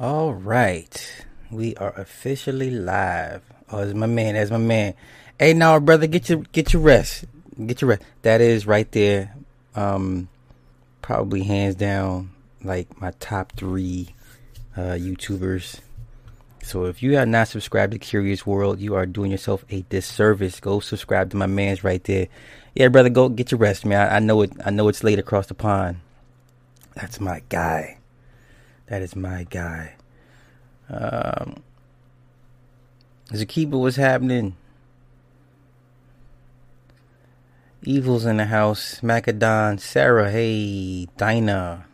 All right, we are officially live. Oh, that's my man. That's my man. Hey, now, brother, get your get your rest. Get your rest. That is right there. Um, probably hands down, like my top three uh, YouTubers. So if you have not subscribed to Curious World, you are doing yourself a disservice. Go subscribe to my man's right there. Yeah, brother, go get your rest, man. I, I know it. I know it's late across the pond. That's my guy. That is my guy. Um, Zakiba, what's happening? Evil's in the house. Macadon, Sarah, hey, Dinah.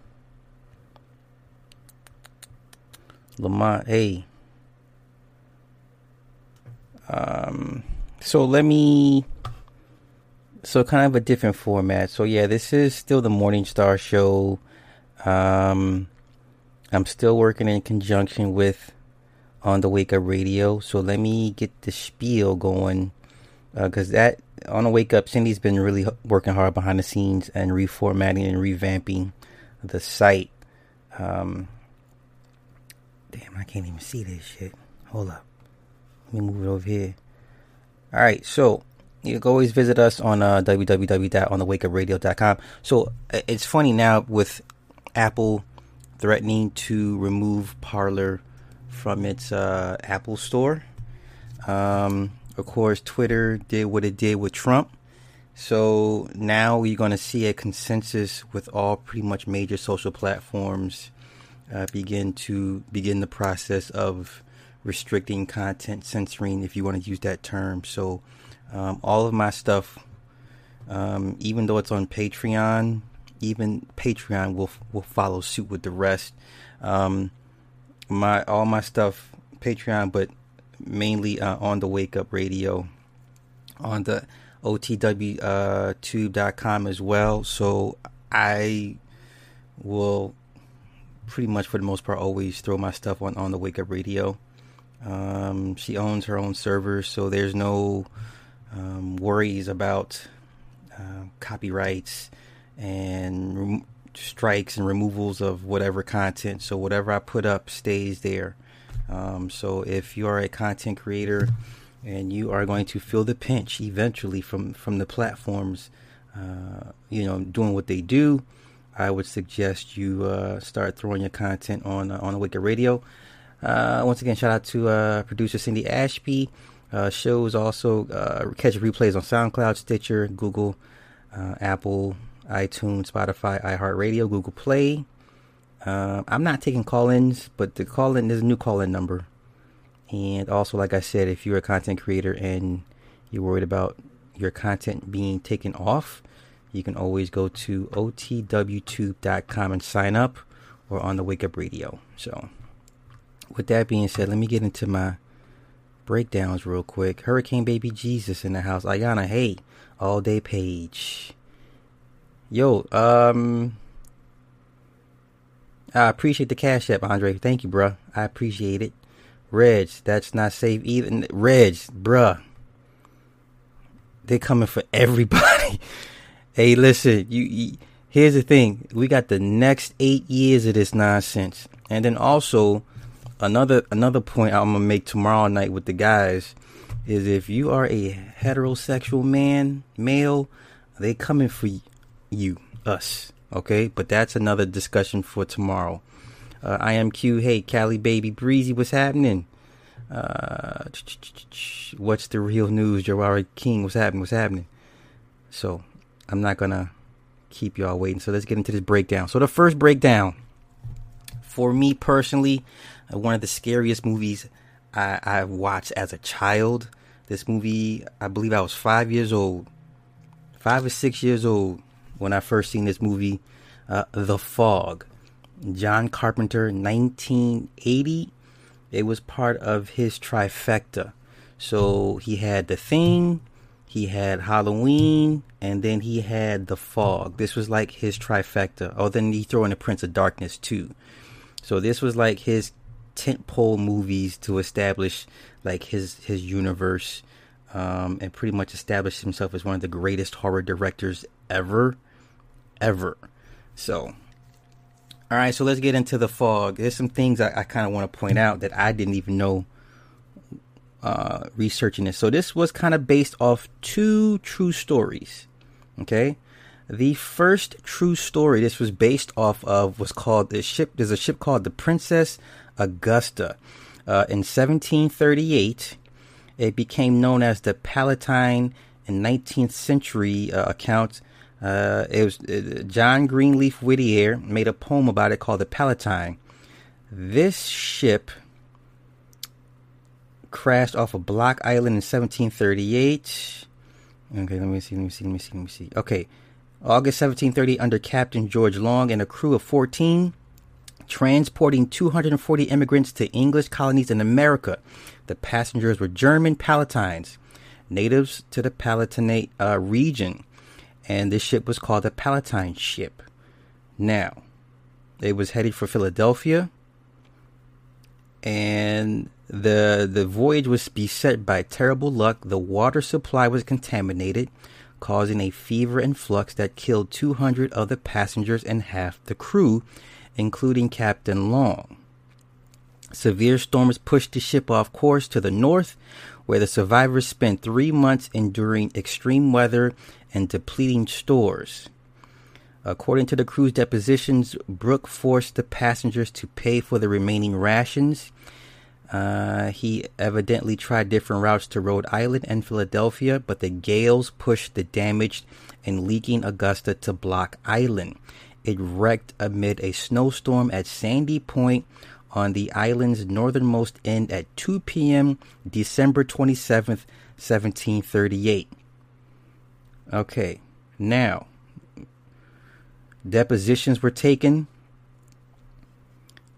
Lamont, hey. Um, so let me. So kind of a different format. So yeah, this is still the Morning Star show. Um, I'm still working in conjunction with on the Wake Up Radio. So let me get the spiel going because uh, that on the Wake Up, Cindy's been really working hard behind the scenes and reformatting and revamping the site. Um, damn, I can't even see this shit. Hold up. Let me move it over here. All right, so you can always visit us on uh, www.onthewakeupradio.com. So it's funny now with Apple threatening to remove Parler from its uh, Apple Store. Um, of course, Twitter did what it did with Trump. So now you're going to see a consensus with all pretty much major social platforms uh, begin to begin the process of restricting content, censoring, if you want to use that term. So, um, all of my stuff, um, even though it's on Patreon, even Patreon will will follow suit with the rest. Um, my all my stuff Patreon, but mainly uh, on the Wake Up Radio, on the OTWTube.com uh, as well. So I will pretty much for the most part always throw my stuff on on the Wake Up Radio. Um, she owns her own server, so there's no um, worries about uh, copyrights and rem- strikes and removals of whatever content. So whatever I put up stays there. Um, so if you are a content creator and you are going to feel the pinch eventually from from the platforms, uh, you know, doing what they do, I would suggest you uh, start throwing your content on uh, on Wake Up Radio. Uh, once again, shout out to uh, producer Cindy Ashby. Uh, shows also uh, catch replays on SoundCloud, Stitcher, Google, Apple, iTunes, Spotify, iHeartRadio, Google Play. Uh, I'm not taking call-ins, but the call-in there's a new call-in number. And also, like I said, if you're a content creator and you're worried about your content being taken off, you can always go to otwtube.com and sign up or on the Wake Up Radio. So with that being said, let me get into my breakdowns real quick. Hurricane Baby Jesus in the house. Ayana, hey, all day page. Yo, um, I appreciate the cash app, Andre. Thank you, bruh. I appreciate it. Reg, that's not safe even. Reg, bruh. They're coming for everybody. hey, listen, you, you, here's the thing. We got the next eight years of this nonsense. And then also, another another point I'm gonna make tomorrow night with the guys is if you are a heterosexual man, male, they coming for you, us. Okay, but that's another discussion for tomorrow. Uh, I am Q. Hey, Cali baby, breezy, what's happening? Uh, what's the real news? Jawari King, what's happening? What's happening? So I'm not gonna keep y'all waiting. So let's get into this breakdown. So the first breakdown for me personally, uh, one of the scariest movies I, I watched as a child. This movie, I believe I was five years old, five or six years old when I first seen this movie, uh, The Fog. John Carpenter, 1980. It was part of his trifecta. So he had The Thing, he had Halloween, and then he had The Fog. This was like his trifecta. Oh, then he threw in The Prince of Darkness too. So this was like his tentpole movies to establish like his his universe um, and pretty much establish himself as one of the greatest horror directors ever, ever. So, All right, so let's get into the fog. There's some things I, I kind of want to point out that I didn't even know uh, researching this. So this was kind of based off two true stories. Okay, the first true story this was based off of was called the ship. There's a ship called the Princess Augusta. Uh, in 1738, it became known as the Palatine. In 19th century uh, accounts, uh, it was uh, John Greenleaf Whittier made a poem about it called the Palatine. This ship crashed off of Block Island in 1738. Okay, let me see, let me see, let me see, let me see. Okay, August 1730, under Captain George Long and a crew of 14, transporting 240 immigrants to English colonies in America. The passengers were German Palatines, natives to the Palatinate uh, region, and this ship was called the Palatine ship. Now, it was headed for Philadelphia, and the the voyage was beset by terrible luck. The water supply was contaminated causing a fever and flux that killed 200 of the passengers and half the crew, including Captain Long. Severe storms pushed the ship off course to the north, where the survivors spent three months enduring extreme weather and depleting stores. According to the crew's depositions, Brooke forced the passengers to pay for the remaining rations uh, he evidently tried different routes to Rhode Island and Philadelphia, but the gales pushed the damaged and leaking Augusta to Block Island. It wrecked amid a snowstorm at Sandy Point on the island's northernmost end at 2 p.m. December 27th, 1738. Okay, now, depositions were taken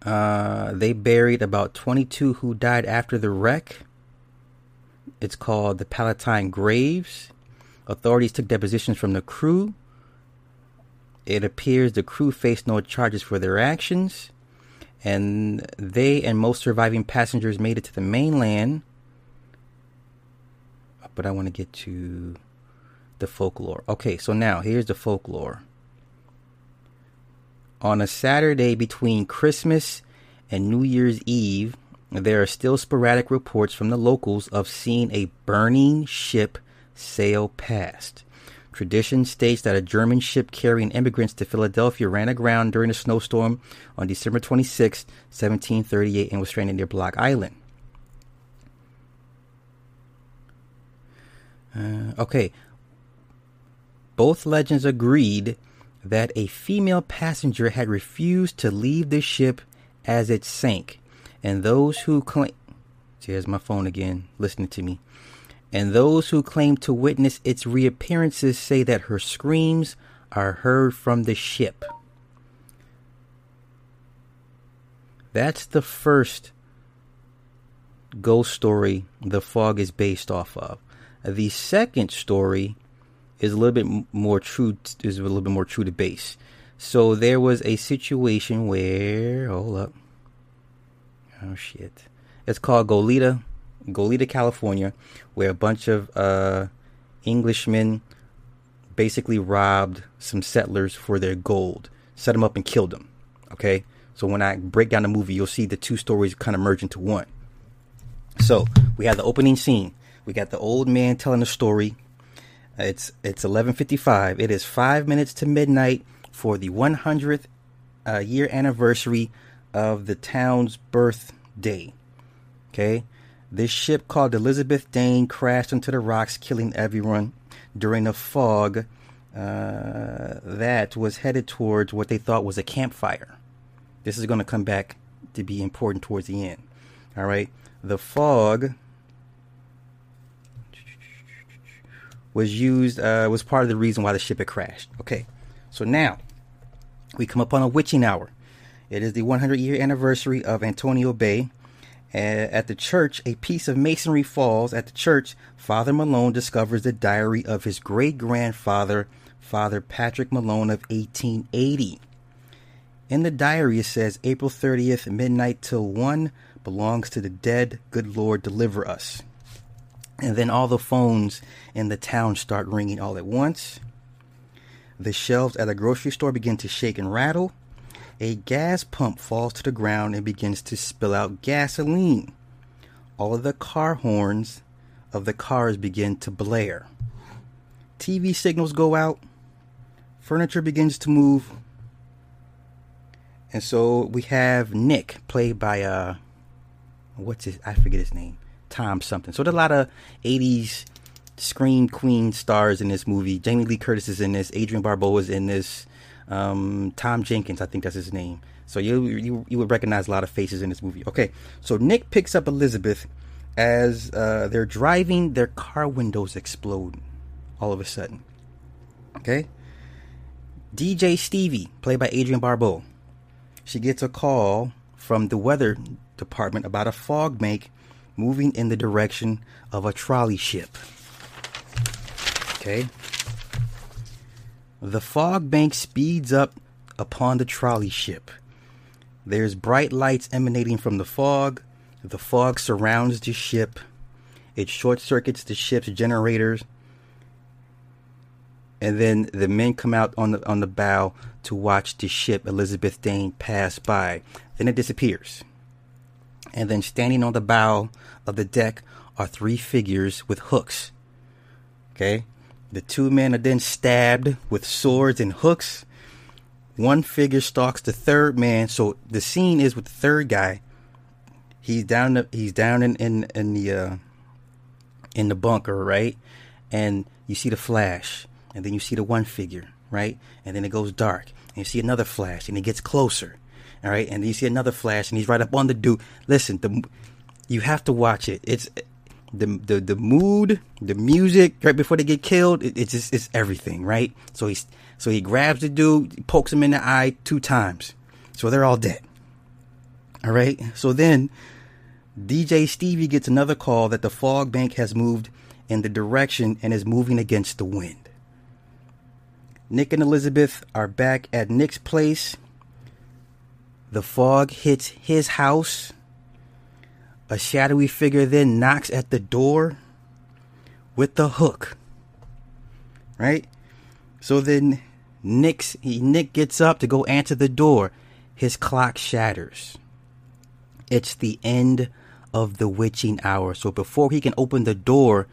uh, they buried about 22 who died after the wreck. It's called the Palatine Graves. Authorities took depositions from the crew. It appears the crew faced no charges for their actions, and they and most surviving passengers made it to the mainland. But I want to get to the folklore. Okay, so now here's the folklore on a Saturday between Christmas and New Year's Eve, there are still sporadic reports from the locals of seeing a burning ship sail past. Tradition states that a German ship carrying immigrants to Philadelphia ran aground during a snowstorm on December 26, 1738, and was stranded near Block Island. Uh, okay. Both legends agreed that a female passenger had refused to leave the ship as it sank, and those who claim here's my phone again, listening to me. And those who claim to witness its reappearances say that her screams are heard from the ship. That's the first ghost story the fog is based off of. The second story is a little bit more true is a little bit more true to base. So there was a situation where hold up. Oh shit. It's called Goleta, Goleta, California, where a bunch of uh, Englishmen basically robbed some settlers for their gold, set them up and killed them. Okay? So when I break down the movie, you'll see the two stories kind of merge into one. So we have the opening scene. We got the old man telling the story it's it's 11:55. It is 5 minutes to midnight for the 100th uh, year anniversary of the town's birthday. Okay? This ship called Elizabeth Dane crashed into the rocks killing everyone during a fog uh, that was headed towards what they thought was a campfire. This is going to come back to be important towards the end. All right? The fog was used uh, was part of the reason why the ship had crashed. Okay, so now we come upon a witching hour. It is the 100 year anniversary of Antonio Bay. At the church, a piece of masonry falls. At the church, Father Malone discovers the diary of his great grandfather, Father Patrick Malone of 1880. In the diary, it says April 30th, midnight till 1 belongs to the dead. Good Lord, deliver us. And then all the phones in the town start ringing all at once. The shelves at a grocery store begin to shake and rattle. a gas pump falls to the ground and begins to spill out gasoline. All of the car horns of the cars begin to blare. TV signals go out. Furniture begins to move. And so we have Nick, played by uh what's his I forget his name. Tom something. So there's a lot of eighties screen queen stars in this movie. Jamie Lee Curtis is in this, Adrienne Barbeau is in this, um, Tom Jenkins, I think that's his name. So you, you you would recognize a lot of faces in this movie. Okay, so Nick picks up Elizabeth as uh, they're driving. Their car windows explode all of a sudden. Okay. DJ Stevie, played by Adrienne Barbeau, she gets a call from the weather department about a fog bank moving in the direction of a trolley ship. Okay. The fog bank speeds up upon the trolley ship. There's bright lights emanating from the fog. The fog surrounds the ship. It short circuits the ship's generators. And then the men come out on the on the bow to watch the ship Elizabeth Dane pass by. Then it disappears. And then standing on the bow of the deck are three figures with hooks. Okay? The two men are then stabbed with swords and hooks. One figure stalks the third man. So the scene is with the third guy. He's down. The, he's down in in, in the uh, in the bunker, right? And you see the flash, and then you see the one figure, right? And then it goes dark, and you see another flash, and it gets closer, all right? And you see another flash, and he's right up on the dude. Listen, the you have to watch it. It's the the the mood, the music right before they get killed. It, it's just it's everything, right? So he's so he grabs the dude, pokes him in the eye two times, so they're all dead. All right. So then DJ Stevie gets another call that the fog bank has moved in the direction and is moving against the wind. Nick and Elizabeth are back at Nick's place. The fog hits his house a shadowy figure then knocks at the door with the hook. Right? So then Nick's, he, Nick gets up to go answer the door. His clock shatters. It's the end of the witching hour. So before he can open the door,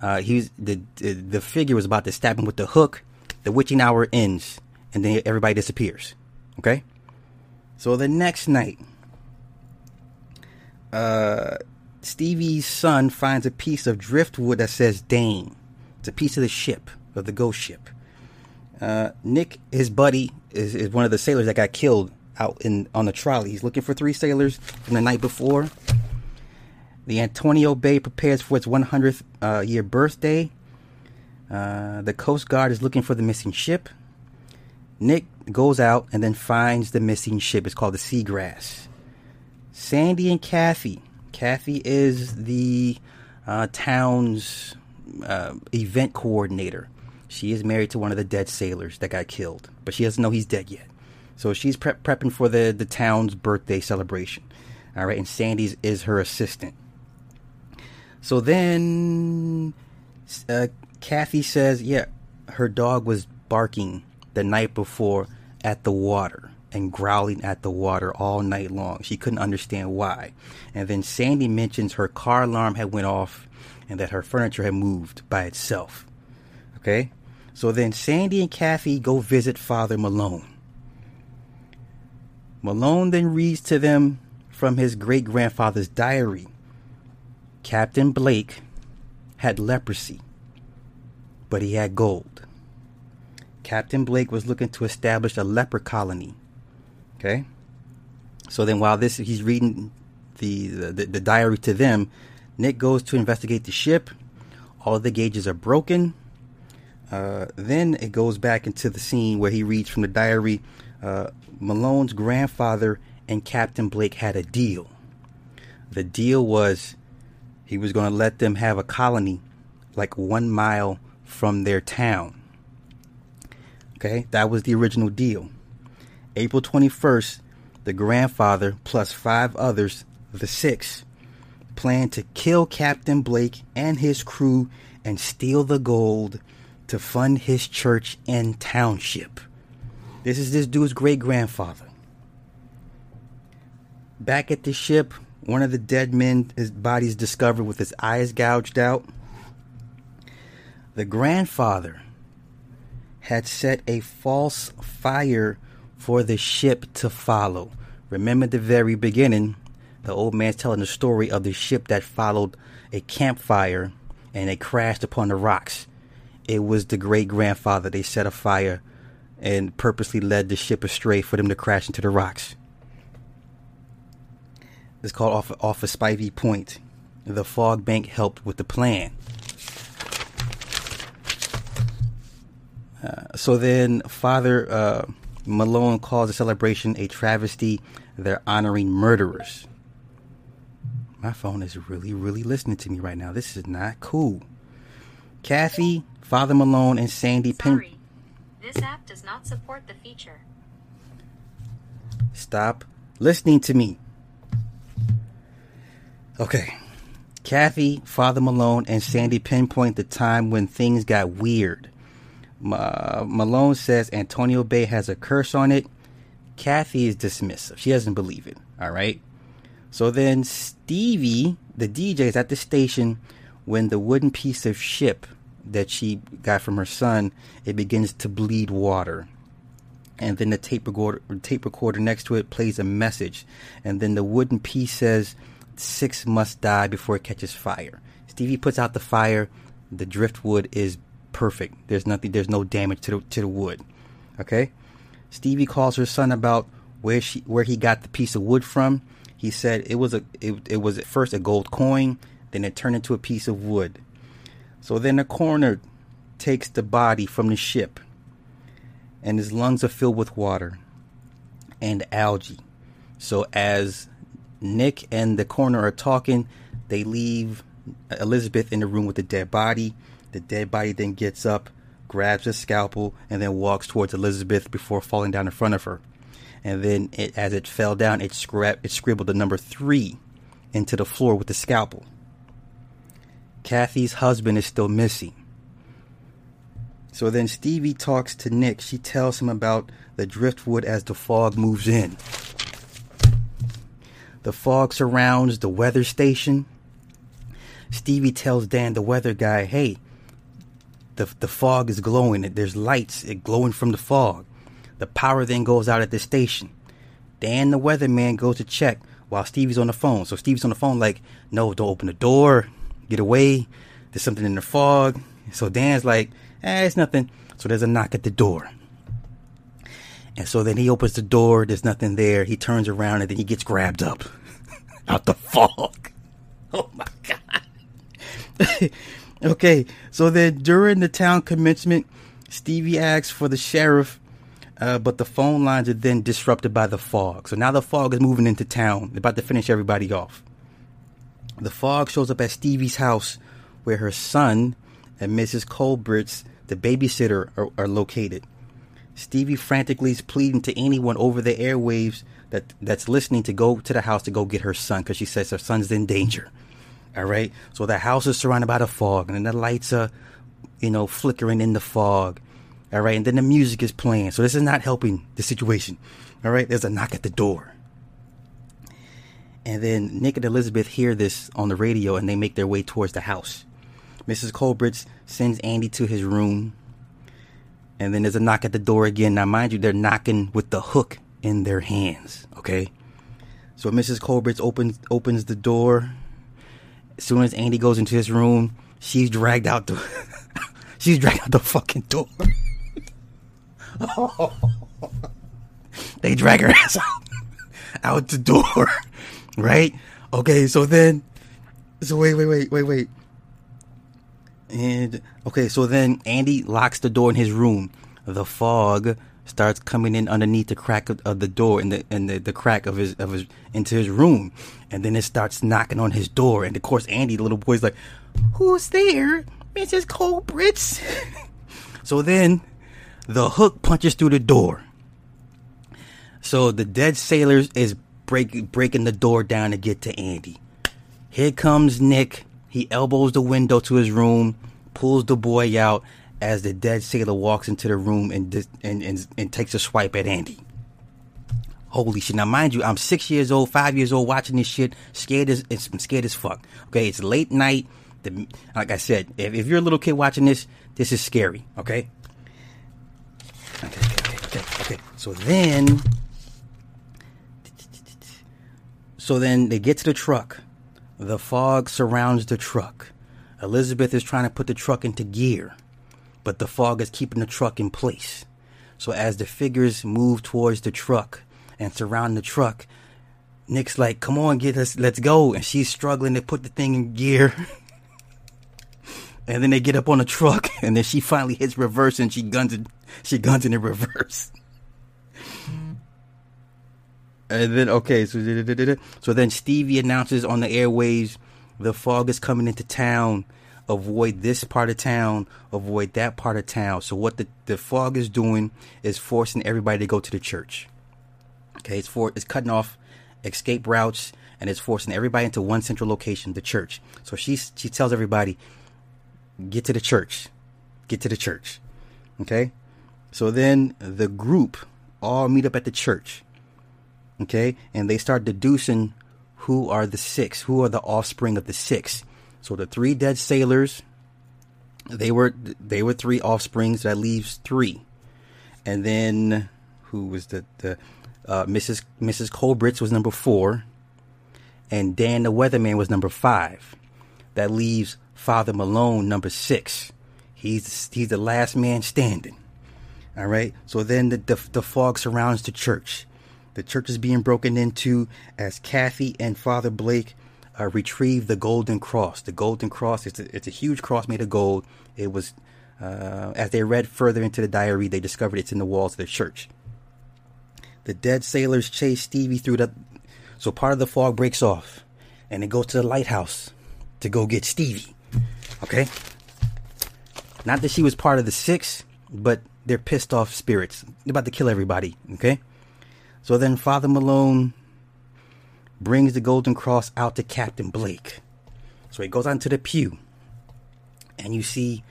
uh, he's the, the the figure was about to stab him with the hook. The witching hour ends, and then everybody disappears. Okay. So the next night, uh, Stevie's son finds a piece of driftwood that says Dane. It's a piece of the ship, of the ghost ship. Uh, Nick, his buddy, is, is one of the sailors that got killed out in on the trolley. He's looking for three sailors from the night before. The Antonio Bay prepares for its 100th uh, year birthday. Uh, the Coast Guard is looking for the missing ship. Nick goes out and then finds the missing ship. It's called the Seagrass. Sandy and Kathy. Kathy is the uh, town's uh, event coordinator. She is married to one of the dead sailors that got killed, but she doesn't know he's dead yet. So she's pre- prepping for the, the town's birthday celebration. All right, and Sandy's is her assistant. So then uh, Kathy says, yeah, her dog was barking the night before at the water and growling at the water all night long. She couldn't understand why. And then Sandy mentions her car alarm had went off and that her furniture had moved by itself. Okay? So then Sandy and Kathy go visit Father Malone. Malone then reads to them from his great grandfather's diary. Captain Blake had leprosy, but he had gold. Captain Blake was looking to establish a leper colony Okay. So then, while this he's reading the, the the diary to them, Nick goes to investigate the ship. All the gauges are broken. Uh, then it goes back into the scene where he reads from the diary. Uh, Malone's grandfather and Captain Blake had a deal. The deal was he was going to let them have a colony like one mile from their town. Okay, that was the original deal. April 21st, the grandfather plus five others, the six, planned to kill Captain Blake and his crew and steal the gold to fund his church and township. This is this dude's great grandfather. Back at the ship, one of the dead men, his body is discovered with his eyes gouged out. The grandfather had set a false fire for the ship to follow. Remember the very beginning, the old man's telling the story of the ship that followed a campfire and it crashed upon the rocks. It was the great grandfather. They set a fire and purposely led the ship astray for them to crash into the rocks. It's called off off of Spivey Point. The fog bank helped with the plan. Uh, so then, Father uh, Malone calls the celebration a travesty. They're honoring murderers. My phone is really, really listening to me right now. This is not cool. Kathy, Father Malone, and Sandy Sorry. This app does not support the feature. Stop listening to me. Okay. Kathy, Father Malone, and Sandy pinpoint the time when things got weird. Malone says Antonio Bay has a curse on it. Kathy is dismissive. She doesn't believe it. All right. So then Stevie, the DJ, is at the station when the wooden piece of ship that she got from her son, it begins to bleed water. And then the tape recorder, tape recorder next to it plays a message. And then the wooden piece says, Six must die before it catches fire. Stevie puts out the fire. The driftwood is perfect. There's nothing, there's no damage to the, to the wood. Okay? Stevie calls her son about where she where he got the piece of wood from. He said it was a it, it was at first a gold coin, then it turned into a piece of wood. So then the coroner takes the body from the ship, and his lungs are filled with water and algae. So as Nick and the coroner are talking, they leave Elizabeth in the room with the dead body. The dead body then gets up, grabs a scalpel, and then walks towards Elizabeth before falling down in front of her. And then, it, as it fell down, it, scrap, it scribbled the number three into the floor with the scalpel. Kathy's husband is still missing. So then Stevie talks to Nick. She tells him about the driftwood as the fog moves in. The fog surrounds the weather station. Stevie tells Dan, the weather guy, hey, the, the fog is glowing. There's lights glowing from the fog. The power then goes out at the station. Dan, the weatherman, goes to check while Stevie's on the phone. So Stevie's on the phone, like, no, don't open the door get away. There's something in the fog. So Dan's like, eh, it's nothing. So there's a knock at the door. And so then he opens the door. There's nothing there. He turns around and then he gets grabbed up out the fog. Oh my God. okay. So then during the town commencement, Stevie asks for the sheriff, uh, but the phone lines are then disrupted by the fog. So now the fog is moving into town. They're about to finish everybody off. The fog shows up at Stevie's house where her son and Mrs. Colbert's, the babysitter, are, are located. Stevie frantically is pleading to anyone over the airwaves that that's listening to go to the house to go get her son because she says her son's in danger. All right, so the house is surrounded by the fog, and then the lights are, you know, flickering in the fog. All right, and then the music is playing. So this is not helping the situation. All right, there's a knock at the door. And then Nick and Elizabeth hear this on the radio and they make their way towards the house. Mrs. Kobritz sends Andy to his room. And then there's a knock at the door again. Now, mind you, they're knocking with the hook in their hands. Okay? So Mrs. Kobritz opens opens the door. As soon as Andy goes into his room, she's dragged out the she's dragged out the fucking door. oh. they drag her ass out, out the door right? Okay, so then, so wait, wait, wait, wait, wait. And okay, so then Andy locks the door in his room. The fog starts coming in underneath the crack of, of the door and the and the, the crack of his of his into his room, and then it starts knocking on his door. And of course, Andy, the little boy's like, "Who's there, Mrs. Kobritz?" so then, the hook punches through the door. So the dead sailor is break, breaking the door down to get to Andy. Here comes Nick. He elbows the window to his room, pulls the boy out as the dead sailor walks into the room and and, and, and takes a swipe at Andy. Holy shit! Now, mind you, I'm six years old, five years old, watching this shit, scared as it's scared as fuck. Okay, it's late night. The, like I said, if, if you're a little kid watching this, this is scary. Okay. Okay, okay, okay, okay. So then, so then they get to the truck. The fog surrounds the truck. Elizabeth is trying to put the truck into gear, but the fog is keeping the truck in place. So as the figures move towards the truck and surround the truck, Nick's like, "Come on, get us, let's go!" And she's struggling to put the thing in gear. and then they get up on the truck, and then she finally hits reverse, and she guns it. She guns it in reverse. And then okay, so so then Stevie announces on the airwaves, the fog is coming into town. Avoid this part of town. Avoid that part of town. So what the the fog is doing is forcing everybody to go to the church. Okay, it's for it's cutting off escape routes and it's forcing everybody into one central location, the church. So she she tells everybody, get to the church, get to the church. Okay, so then the group all meet up at the church Okay, and they start deducing who are the six, who are the offspring of the six. So the three dead sailors, they were they were three offsprings. That leaves three, and then who was the the uh, Mrs. Mrs. Kobritz was number four, and Dan the weatherman was number five. That leaves Father Malone number six. He's he's the last man standing. All right. So then the the, the fog surrounds the church the church is being broken into as Kathy and Father Blake uh, retrieve the golden cross. The golden cross it's a, it's a huge cross made of gold. It was uh, as they read further into the diary, they discovered it's in the walls of the church. The dead sailors chase Stevie through the so part of the fog breaks off, and they go to the lighthouse to go get Stevie. Okay, not that she was part of the six, but they're pissed off spirits. They're about to kill everybody. Okay. So then Father Malone brings the Golden Cross out to Captain Blake. So he goes onto the pew, and you see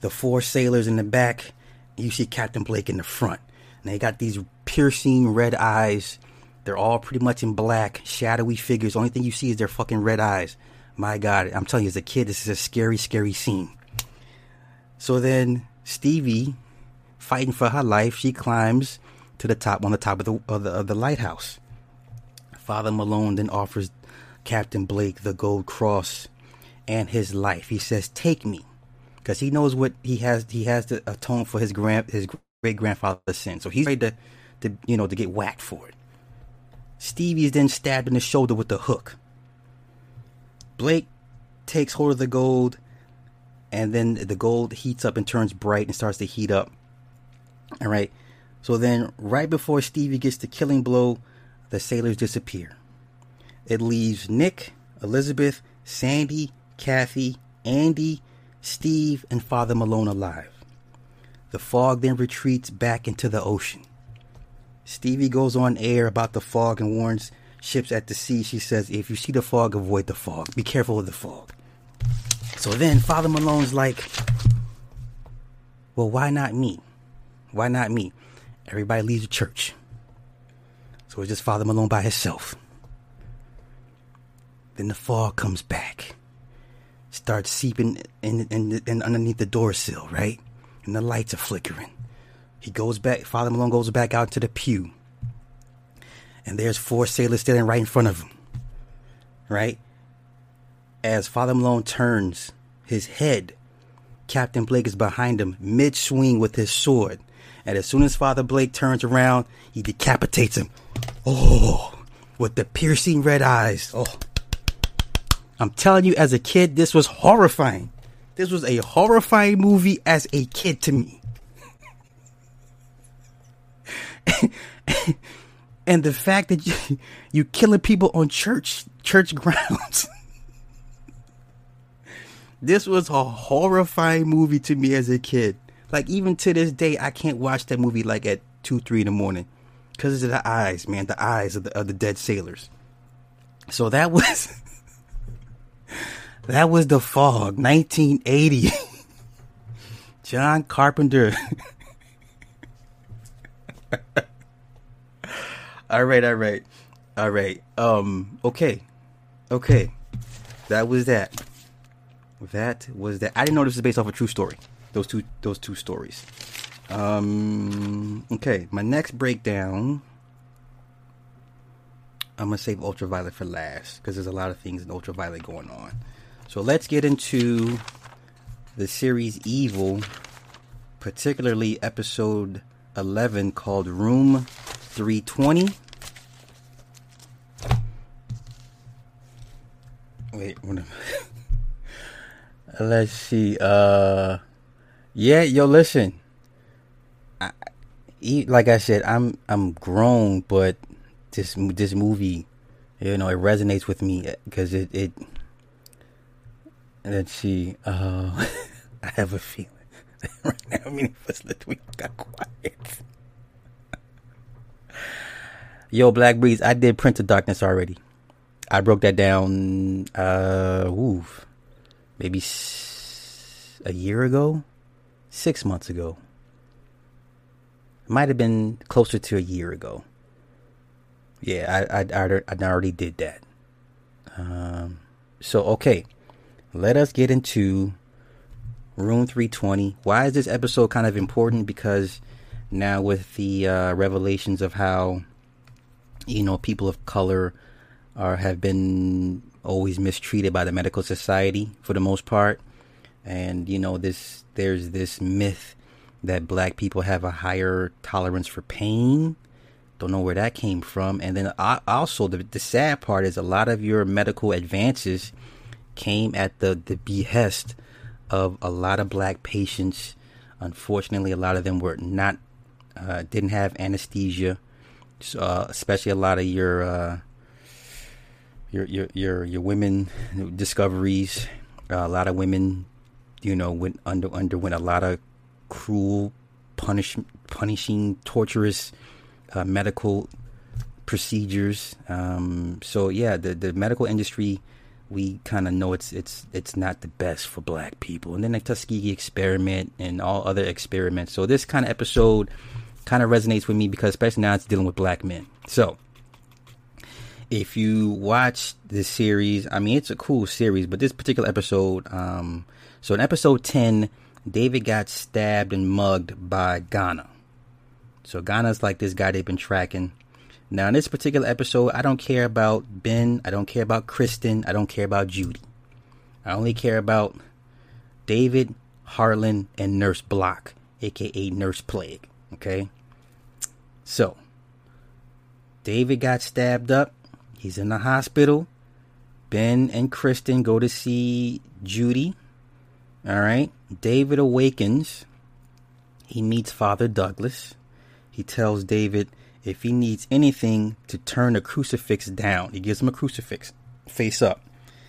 the four sailors in the back. You see Captain Blake in the front. And they got these piercing red eyes. They're all pretty much in black, shadowy figures. Only thing you see is their fucking red eyes. My God, I'm telling you, as a kid, this is a scary, scary scene. So then Stevie, fighting for her life, she climbs to the top on the top of the of the, of the lighthouse. Father Malone then offers Captain Blake the gold cross and his life. He says, "Take me," because he knows what he has. He has to atone for his grand his great grandfather's sin. So he's ready to, to you know to get whacked for it. Stevie is then stabbed in the shoulder with the hook. Blake takes hold of the gold, and then the gold heats up and turns bright and starts to heat up. All right. So then, right before Stevie gets the killing blow, the sailors disappear. It leaves Nick, Elizabeth, Sandy, Kathy, Andy, Steve, and Father Malone alive. The fog then retreats back into the ocean. Stevie goes on air about the fog and warns ships at the sea. She says, If you see the fog, avoid the fog. Be careful of the fog. So then Father Malone's like, Well, why not me? Why not me? Everybody leaves the church. So it's just Father Malone by himself. Then the fog comes back, starts seeping in, in, in underneath the door sill, right? And the lights are flickering. He goes back, Father Malone goes back out to the pew. And there's four sailors standing right in front of him, right? As Father Malone turns his head, Captain Blake is behind him, mid swing with his sword. And as soon as Father Blake turns around, he decapitates him. Oh, with the piercing red eyes. Oh. I'm telling you, as a kid, this was horrifying. This was a horrifying movie as a kid to me. and the fact that you you killing people on church church grounds. this was a horrifying movie to me as a kid. Like even to this day, I can't watch that movie like at two, three in the morning because of the eyes, man. The eyes of the of the dead sailors. So that was that was the fog, 1980. John Carpenter. all right, all right, all right. Um, okay, okay. That was that. That was that. I didn't know this was based off a true story. Those two, those two stories. Um, okay, my next breakdown. I'm gonna save Ultraviolet for last because there's a lot of things in Ultraviolet going on. So let's get into the series Evil, particularly episode 11 called Room 320. Wait, what am- I? let's see. Uh, yeah, yo, listen. Like I said, I'm I'm grown, but this this movie, you know, it resonates with me because it it. Let's see. Uh, I have a feeling right now. Many of us let we got quiet. Yo, Black Breeze, I did Prince of Darkness already. I broke that down. Uh, oof, maybe s- a year ago, six months ago. Might have been closer to a year ago. Yeah, I I, I, already did that. Um, so okay, let us get into Room 320. Why is this episode kind of important? Because now with the uh, revelations of how you know people of color are have been always mistreated by the medical society for the most part, and you know this there's this myth that black people have a higher tolerance for pain. Don't know where that came from. And then uh, also the the sad part is a lot of your medical advances came at the the behest of a lot of black patients. Unfortunately, a lot of them were not uh, didn't have anesthesia, uh, especially a lot of your uh, your your your your women discoveries. A lot of women, you know, went under underwent a lot of cruel, punish punishing, torturous uh, medical procedures. Um, so yeah, the the medical industry, we kind of know it's it's it's not the best for black people. And then the Tuskegee experiment and all other experiments. So this kind of episode kind of resonates with me because especially now it's dealing with black men. So if you watch this series, I mean it's a cool series, but this particular episode, um, so in episode ten, David got stabbed and mugged by Ghana. So Ghana's like this guy they've been tracking. Now in this particular episode, I don't care about Ben, I don't care about Kristen, I don't care about Judy. I only care about David, Harlan, and Nurse Block, aka Nurse Plague. Okay? So David got stabbed up. He's in the hospital. Ben and Kristen go to see Judy. All right. David awakens. He meets Father Douglas. He tells David if he needs anything to turn the crucifix down. He gives him a crucifix face up.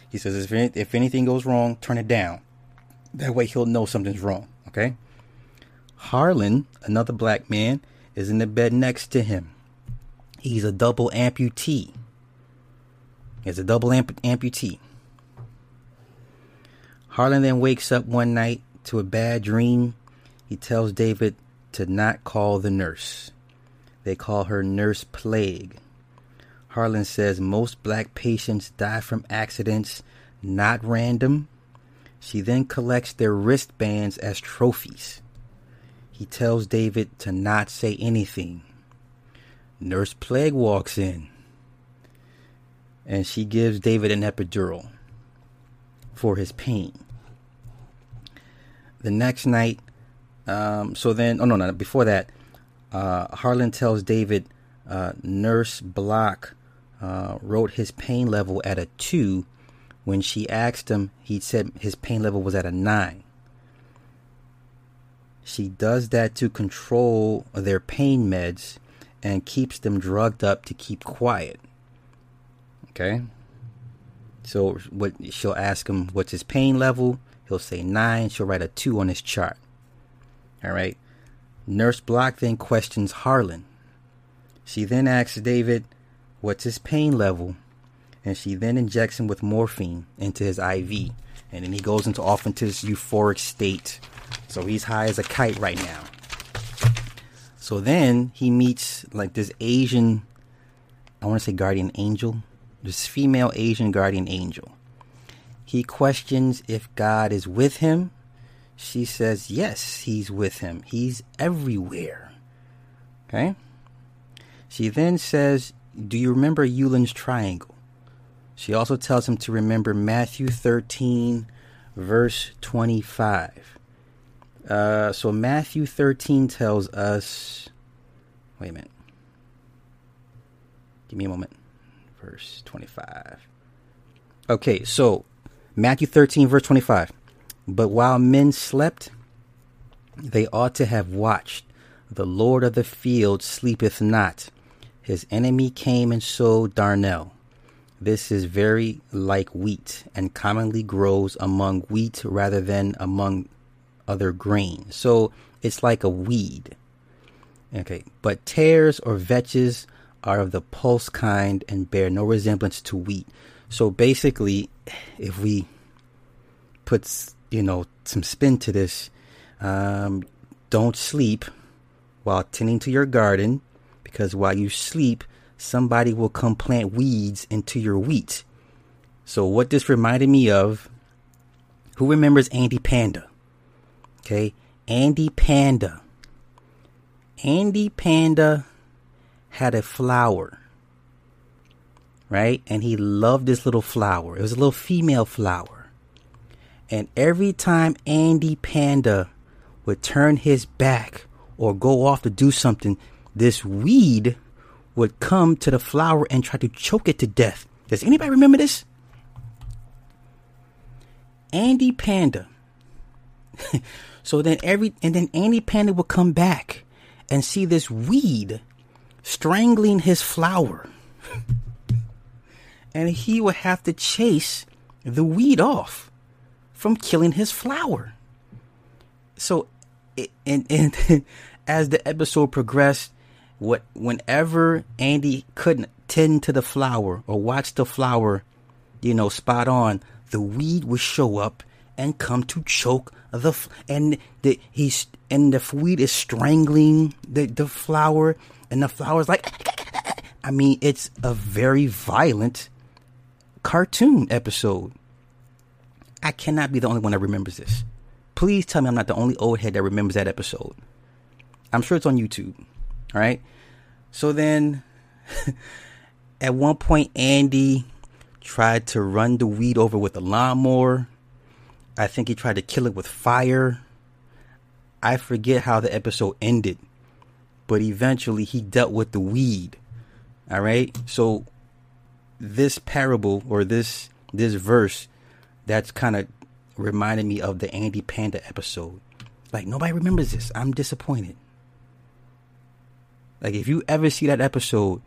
He says if, any, if anything goes wrong, turn it down. That way he'll know something's wrong. Okay. Harlan, another black man, is in the bed next to him. He's a double amputee. He's a double amp- amputee. Harlan then wakes up one night to a bad dream. He tells David to not call the nurse. They call her Nurse Plague. Harlan says most black patients die from accidents, not random. She then collects their wristbands as trophies. He tells David to not say anything. Nurse Plague walks in and she gives David an epidural for his pain. The next night, um, so then, oh no, no, before that, uh, Harlan tells David uh, Nurse Block uh, wrote his pain level at a two. When she asked him, he said his pain level was at a nine. She does that to control their pain meds and keeps them drugged up to keep quiet. Okay. So what she'll ask him what's his pain level. He'll say nine. She'll write a two on his chart. All right. Nurse Block then questions Harlan. She then asks David what's his pain level, and she then injects him with morphine into his IV, and then he goes into off into this euphoric state. So he's high as a kite right now. So then he meets like this Asian I want to say guardian angel, this female Asian guardian angel. He questions if God is with him. She says, yes, he's with him. He's everywhere. Okay? She then says, Do you remember Euland's triangle? She also tells him to remember Matthew 13, verse 25. Uh, so Matthew 13 tells us. Wait a minute. Give me a moment. Verse 25. Okay, so Matthew 13, verse 25. But while men slept, they ought to have watched. The Lord of the field sleepeth not. His enemy came and sowed darnel. This is very like wheat, and commonly grows among wheat rather than among other grain. So it's like a weed. Okay, but tares or vetches are of the pulse kind and bear no resemblance to wheat. So basically, if we put you know some spin to this, um, don't sleep while tending to your garden, because while you sleep, somebody will come plant weeds into your wheat. So what this reminded me of, who remembers Andy Panda? Okay, Andy Panda. Andy Panda had a flower, right? And he loved this little flower. It was a little female flower. And every time Andy Panda would turn his back or go off to do something, this weed would come to the flower and try to choke it to death. Does anybody remember this? Andy Panda. so then every and then Andy Panda would come back and see this weed strangling his flower. And he would have to chase the weed off from killing his flower. So and and as the episode progressed, what whenever Andy couldn't tend to the flower or watch the flower, you know, spot on, the weed would show up and come to choke the and the he's and the weed is strangling the the flower and the flower's like I mean it's a very violent cartoon episode. I cannot be the only one that remembers this. Please tell me I'm not the only old head that remembers that episode. I'm sure it's on YouTube. All right. So then at one point Andy tried to run the weed over with a lawnmower. I think he tried to kill it with fire. I forget how the episode ended, but eventually he dealt with the weed. All right? So this parable or this this verse that's kind of reminded me of the Andy Panda episode. Like nobody remembers this. I'm disappointed. Like if you ever see that episode,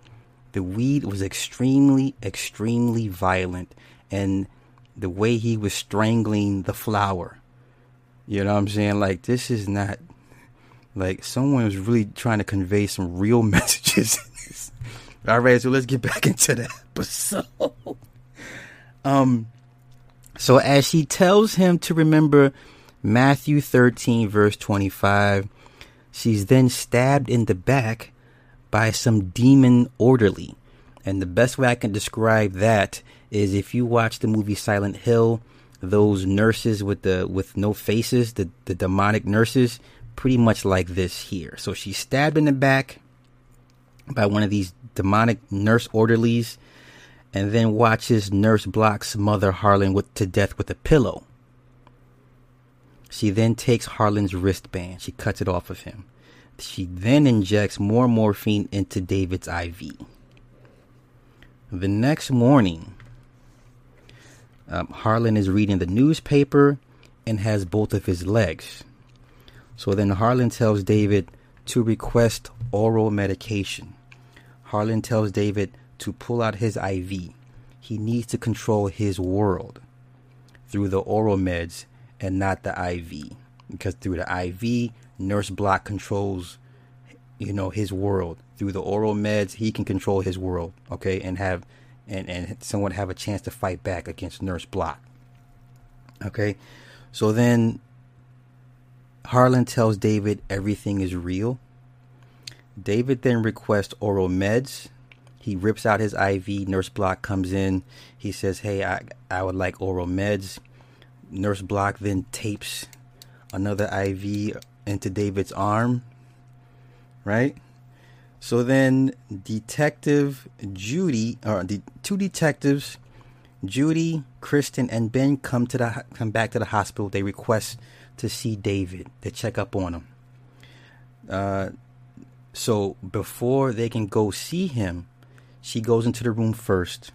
the weed was extremely, extremely violent, and the way he was strangling the flower. You know what I'm saying? Like this is not like someone was really trying to convey some real messages. All right, so let's get back into the episode. um, so as she tells him to remember Matthew 13, verse 25, she's then stabbed in the back by some demon orderly. And the best way I can describe that is if you watch the movie Silent Hill, those nurses with the with no faces, the, the demonic nurses, pretty much like this here. So she's stabbed in the back by one of these demonic nurse orderlies, and then watches Nurse Block's mother Harlan with, to death with a pillow. She then takes Harlan's wristband. She cuts it off of him. She then injects more morphine into David's IV. The next morning, um, Harlan is reading the newspaper and has both of his legs. So then Harlan tells David to request oral medication. Harlan tells David to pull out his IV. He needs to control his world through the oral meds and not the IV. Because through the IV, Nurse Block controls, you know, his world. Through the oral meds, he can control his world, okay, and have and and someone have a chance to fight back against Nurse Block. Okay, so then Harlan tells David everything is real. David then requests oral meds. He rips out his IV. Nurse Block comes in. He says, "Hey, I I would like oral meds." Nurse Block then tapes another IV into David's arm. Right. So then, Detective Judy, or the two detectives, Judy, Kristen, and Ben come to the come back to the hospital. They request to see David. They check up on him. Uh, so before they can go see him, she goes into the room first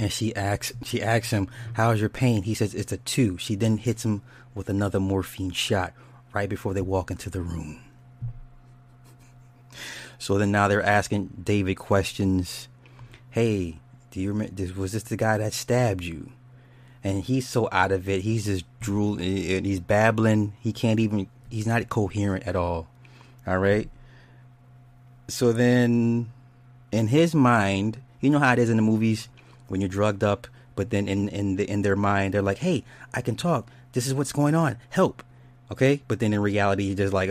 and she asks she asks him, How's your pain? He says it's a two. She then hits him with another morphine shot right before they walk into the room. So then now they're asking David questions. Hey, do you remember? Was this the guy that stabbed you? And he's so out of it. He's just drooling. He's babbling. He can't even. He's not coherent at all. All right. So then in his mind, you know how it is in the movies when you're drugged up, but then in in the, in their mind they're like, "Hey, I can talk. This is what's going on. Help." Okay, but then in reality, he's just like,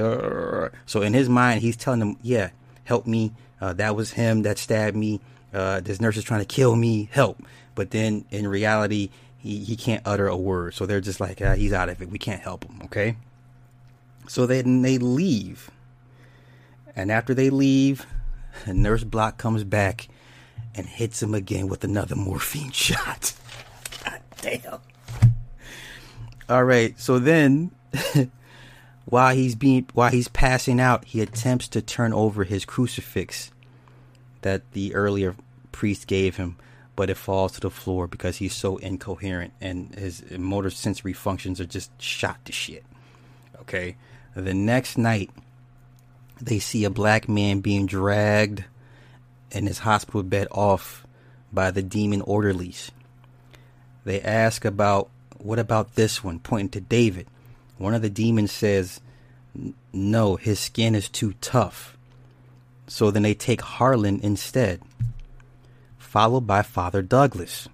so in his mind, he's telling them, "Yeah, help me. Uh, that was him that stabbed me. Uh, this nurse is trying to kill me. Help!" But then in reality, he he can't utter a word. So they're just like, ah, "He's out of it. We can't help him." Okay. So then they leave, and after they leave, Nurse Block comes back and hits him again with another morphine shot. God damn. All right, so then while he's being while he's passing out, he attempts to turn over his crucifix that the earlier priest gave him, but it falls to the floor because he's so incoherent and his motor sensory functions are just shot to shit. Okay. The next night, they see a black man being dragged in his hospital bed off by the demon orderlies. They ask about, what about this one, pointing to David. One of the demons says, no, his skin is too tough. So then they take Harlan instead, followed by Father Douglas.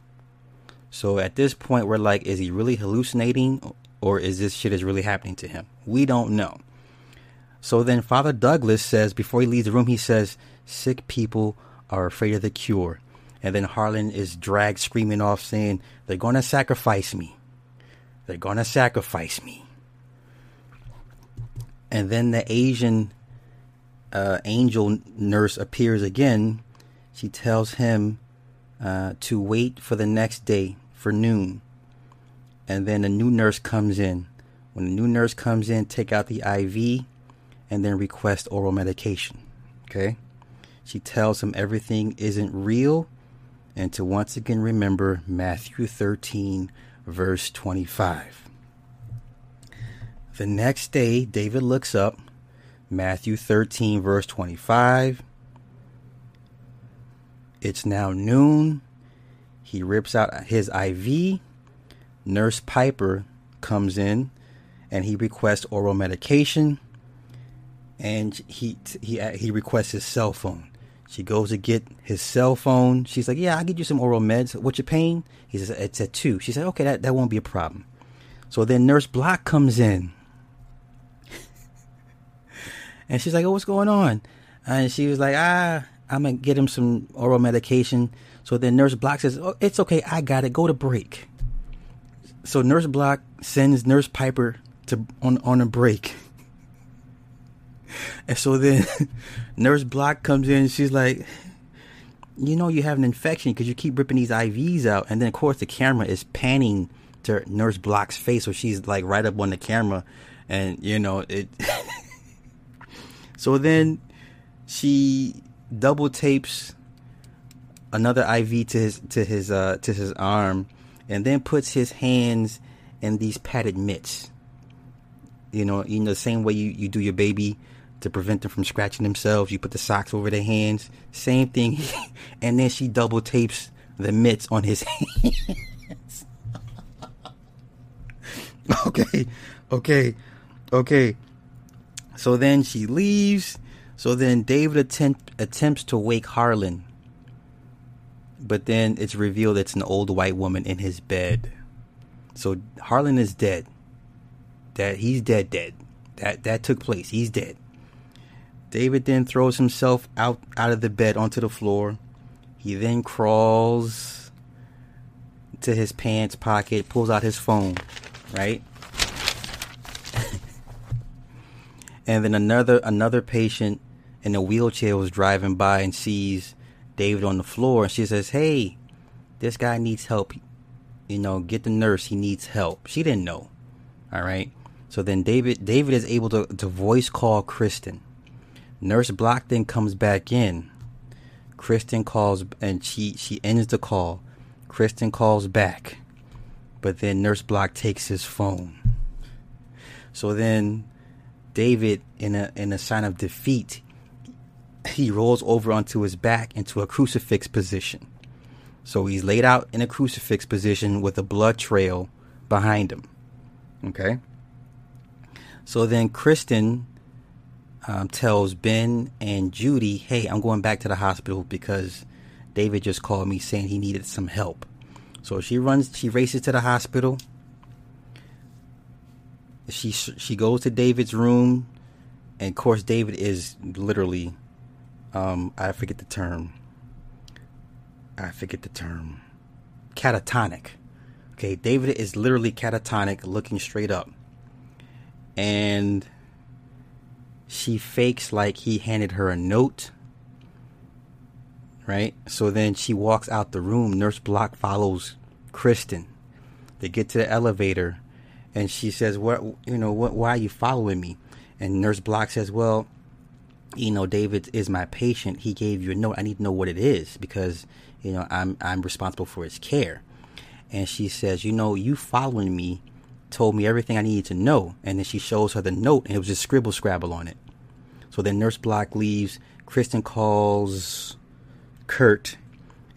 So at this point, we're like, is he really hallucinating or is this shit is really happening to him? We don't know. So then Father Douglas says, before he leaves the room, he says, sick people are afraid of the cure. And then Harlan is dragged screaming off saying, they're going to sacrifice me. They're going to sacrifice me. And then the Asian uh, angel nurse appears again. She tells him uh, to wait for the next day for noon. And then a new nurse comes in. When the new nurse comes in, take out the IV and then request oral medication. Okay? She tells him everything isn't real and to once again remember Matthew 13, verse 25. The next day, David looks up Matthew 13, verse 25. It's now noon. He rips out his IV. Nurse Piper comes in and he requests oral medication and he he he requests his cell phone. She goes to get his cell phone. She's like, "Yeah, I'll get you some oral meds. What's your pain?" He says, "It's at two. She said, "Okay, that that won't be a problem." So then Nurse Block comes in, and she's like, "Oh, what's going on?" And she was like, "Ah, I'm gonna get him some oral medication." So then Nurse Block says, "Oh, it's okay. I got it. Go to break." So Nurse Block sends Nurse Piper to on on a break. And so then Nurse Block comes in and she's like, You know, you have an infection because you keep ripping these IVs out. And then, of course, the camera is panning to Nurse Block's face. So she's like right up on the camera. And, you know, it. so then she double tapes another IV to his to his uh to his arm and then puts his hands in these padded mitts. You know, know the same way you, you do your baby to prevent them from scratching themselves. You put the socks over their hands. Same thing. and then she double tapes the mitts on his hands. okay. Okay. Okay. So then she leaves. So then David attempt, attempts to wake Harlan. But then it's revealed it's an old white woman in his bed. So Harlan is dead. That he's dead dead. That that took place. He's dead. David then throws himself out out of the bed onto the floor. He then crawls to his pants pocket, pulls out his phone, right? and then another another patient in a wheelchair was driving by and sees David on the floor and she says, "Hey, this guy needs help. You know, get the nurse. He needs help." She didn't know. All right. So then David David is able to, to voice call Kristen. Nurse Block then comes back in. Kristen calls and she she ends the call. Kristen calls back. But then Nurse Block takes his phone. So then David in a in a sign of defeat he rolls over onto his back into a crucifix position. So he's laid out in a crucifix position with a blood trail behind him. Okay. So then Kristen um, tells Ben and Judy, hey, I'm going back to the hospital because David just called me saying he needed some help. So she runs, she races to the hospital. She she goes to David's room, and of course David is literally, um, I forget the term. I forget the term. Catatonic. Okay, David is literally catatonic, looking straight up, and she fakes like he handed her a note. Right? So then she walks out the room. Nurse Block follows Kristen. They get to the elevator and she says, What you know, what why are you following me? And Nurse Block says, Well, you know, David is my patient. He gave you a note. I need to know what it is because, you know, I'm I'm responsible for his care. And she says, You know, you following me told me everything I needed to know. And then she shows her the note, and it was just scribble scrabble on it. So then Nurse Block leaves. Kristen calls Kurt,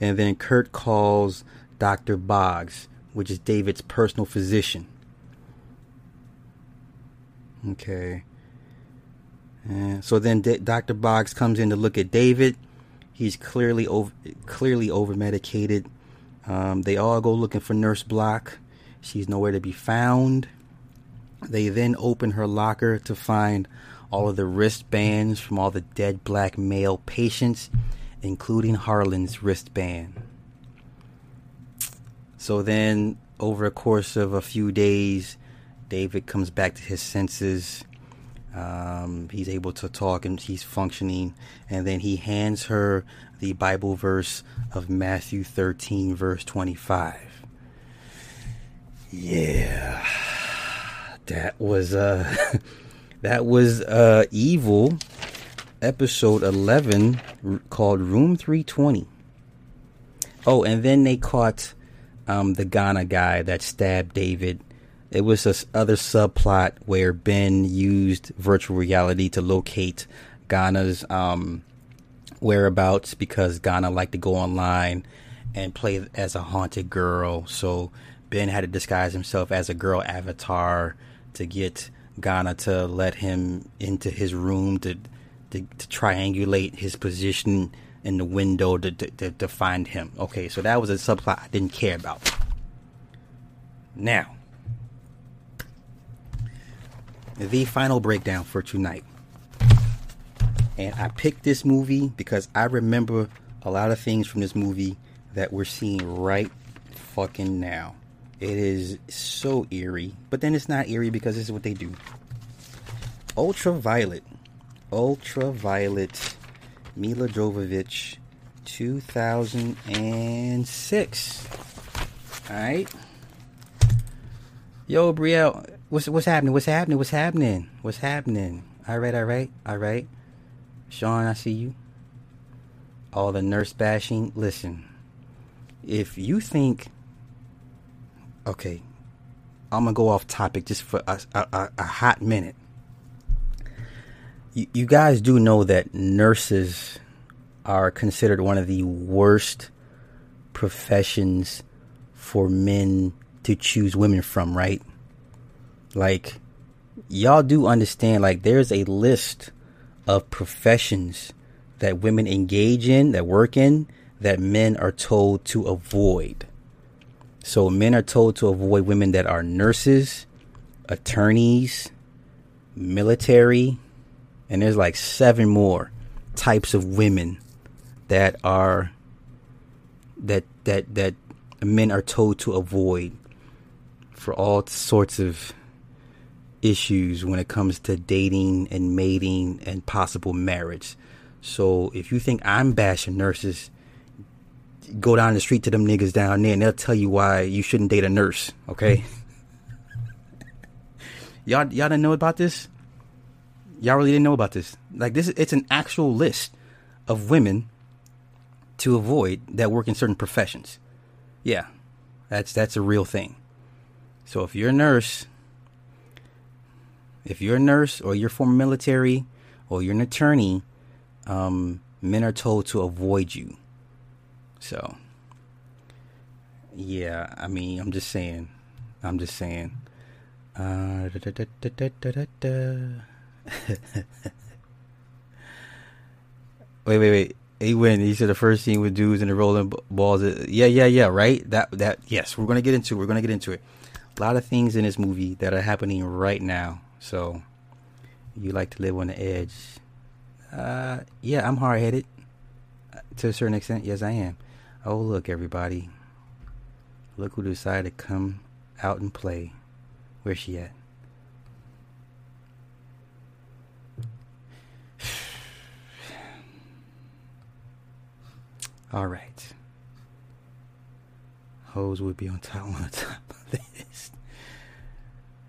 and then Kurt calls Dr. Boggs, which is David's personal physician. Okay. And so then D- Dr. Boggs comes in to look at David. He's clearly over, clearly over medicated. Um, they all go looking for Nurse Block. She's nowhere to be found. They then open her locker to find all of the wristbands from all the dead black male patients, including Harlan's wristband. So then, over a course of a few days, David comes back to his senses. Um, he's able to talk and he's functioning. And then he hands her the Bible verse of Matthew 13, verse 25. Yeah, that was uh, that was uh, evil. Episode eleven r- called Room Three Twenty. Oh, and then they caught um, the Ghana guy that stabbed David. It was this other subplot where Ben used virtual reality to locate Ghana's um, whereabouts because Ghana liked to go online and play as a haunted girl. So Ben had to disguise himself as a girl avatar to get Ghana to let him into his room to to, to triangulate his position in the window to, to, to find him. Okay, so that was a subplot I didn't care about. Now, the final breakdown for tonight. And I picked this movie because I remember a lot of things from this movie that we're seeing right fucking now. It is so eerie, but then it's not eerie because this is what they do. Ultraviolet. Ultraviolet. Milla Jovovich. 2006. Alright. Yo, Brielle, what's what's happening? What's happening? What's happening? What's happening? Alright, alright, alright. Sean, I see you. All the nurse bashing. Listen, if you think okay, I'm gonna go off topic just for a, a, a hot minute. You, you guys do know that nurses are considered one of the worst professions for men to choose women from, right? Like, y'all do understand, like, there's a list of professions that women engage in, that work in, that men are told to avoid. So men are told to avoid women that are nurses, attorneys, military, and there's like seven more types of women that are that that that men are told to avoid for all sorts of issues when it comes to dating and mating and possible marriage. So if you think I'm bashing nurses, go down the street to them niggas down there and they'll tell you why you shouldn't date a nurse, okay? y'all y'all didn't know about this? Y'all really didn't know about this. Like this it's an actual list of women to avoid that work in certain professions. Yeah. That's that's a real thing. So if you're a nurse, if you're a nurse or you're former military or you're an attorney, um, men are told to avoid you. So, yeah, I mean, I'm just saying. I'm just saying. Uh, wait, wait, wait. He went. He said the first scene with dudes and the rolling balls. Yeah, yeah, yeah. Right. That that. Yes, we're gonna get into. It. We're gonna get into it. A lot of things in this movie that are happening right now. So, you like to live on the edge. Uh, yeah, I'm hard headed to a certain extent. Yes, I am. Oh, look, everybody. Look who decided to come out and play. Where's she at? All right. Hoes would be on top on the top of this.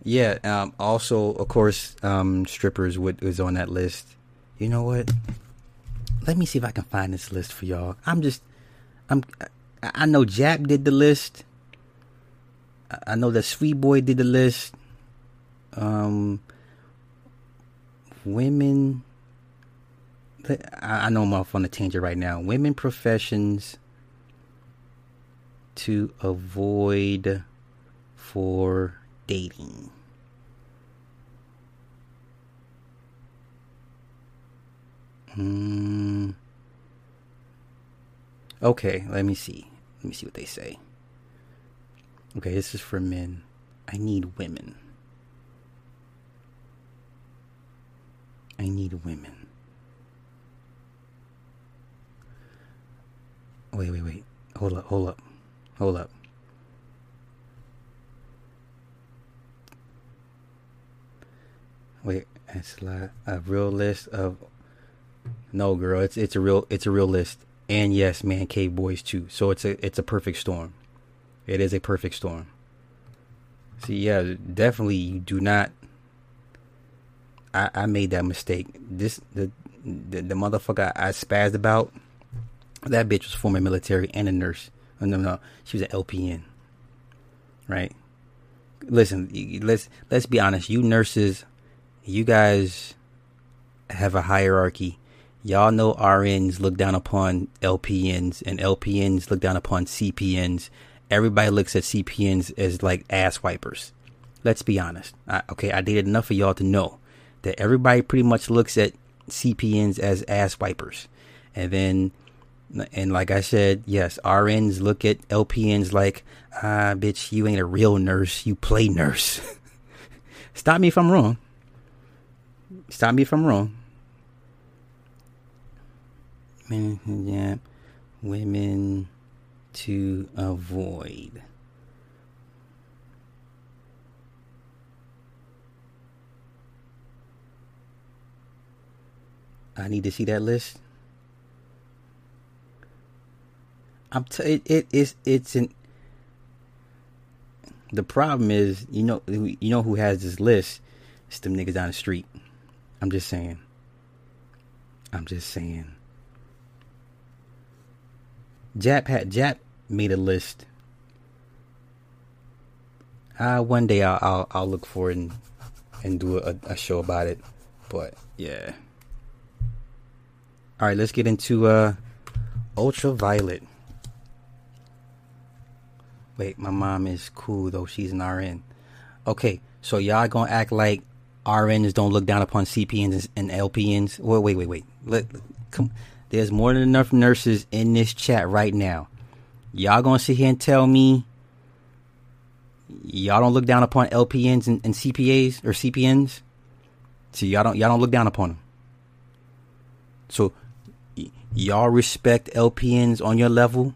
Yeah. Um, also, of course, um, strippers would was on that list. You know what? Let me see if I can find this list for y'all. I'm just, I'm, I know Jack did the list. I know that Sweet Boy did the list. Um, women I know I'm off on a tangent right now. Women professions to avoid for dating. Hmm. Okay, let me see. Let me see what they say. Okay, this is for men. I need women. I need women. Wait, wait, wait. Hold up, hold up, hold up. Wait, it's like a real list of. No, girl, it's it's a real it's a real list, and yes, man cave boys too. So it's a it's a perfect storm. It is a perfect storm. See, yeah, definitely you do not. I I made that mistake. This the the, the motherfucker I, I spazzed about that bitch was former military and a nurse. Oh, no, no, she was an LPN. Right? Listen, let's let's be honest. You nurses, you guys have a hierarchy. Y'all know RNs look down upon LPNs, and LPNs look down upon CPNs. Everybody looks at CPNs as like ass wipers. Let's be honest. I, okay, I dated enough of y'all to know that everybody pretty much looks at CPNs as ass wipers, and then and like I said, yes, RNs look at LPNs like, ah, bitch, you ain't a real nurse. You play nurse. Stop me if I'm wrong. Stop me if I'm wrong. Yeah, women to avoid. I need to see that list. I'm t- it, it it's it's an the problem is you know you know who has this list it's them niggas down the street i'm just saying i'm just saying jap had jap made a list uh one day i'll i'll, I'll look for it and and do a, a show about it but yeah all right let's get into uh ultraviolet Wait, my mom is cool though. She's an RN. Okay, so y'all gonna act like RNs don't look down upon CPNs and LPNs? Wait, wait, wait, wait. Let, come. There's more than enough nurses in this chat right now. Y'all gonna sit here and tell me y'all don't look down upon LPNs and, and CPAs or CPNs? See, y'all don't y'all don't look down upon them. So y- y'all respect LPNs on your level.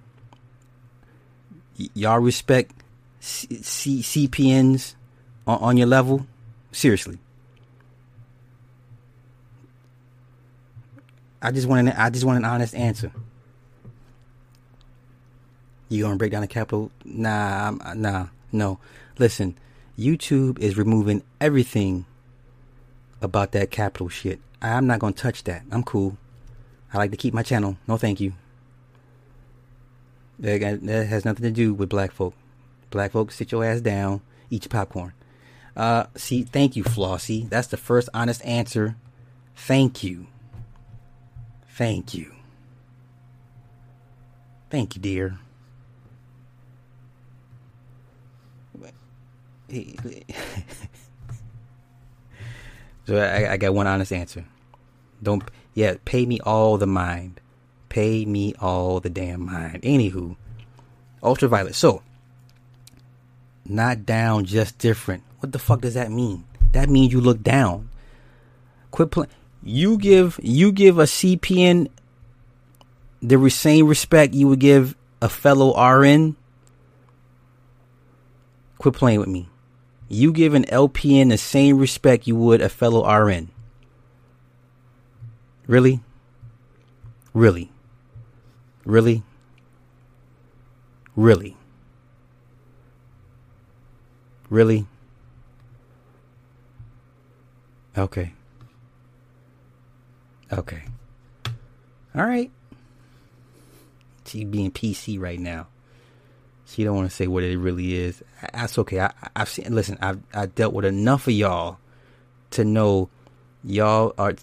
Y- y'all respect C- C- CPNs on, on your level. Seriously. I just want an I just want an honest answer. You gonna break down the capital? Nah, I'm, nah, no. Listen, YouTube is removing everything about that capital shit. I'm not gonna touch that. I'm cool. I like to keep my channel. No, thank you. That, that has nothing to do with black folk. Black folk, sit your ass down, eat your popcorn. Uh, see, thank you, Flossie. That's the first honest answer. Thank you. Thank you. Thank you, dear. so I, I got one honest answer. Don't yeah, pay me all the mind. Pay me all the damn mind. Anywho, ultraviolet. So not down, just different. What the fuck does that mean? That means you look down. Quit playing. You give you give a CPN the same respect you would give a fellow RN. Quit playing with me. You give an LPN the same respect you would a fellow RN. Really? Really? Really? Really? Really? Okay. Okay. All right. She being PC right now. She don't want to say what it really is. That's okay. I, I've seen. Listen, I've I dealt with enough of y'all to know y'all are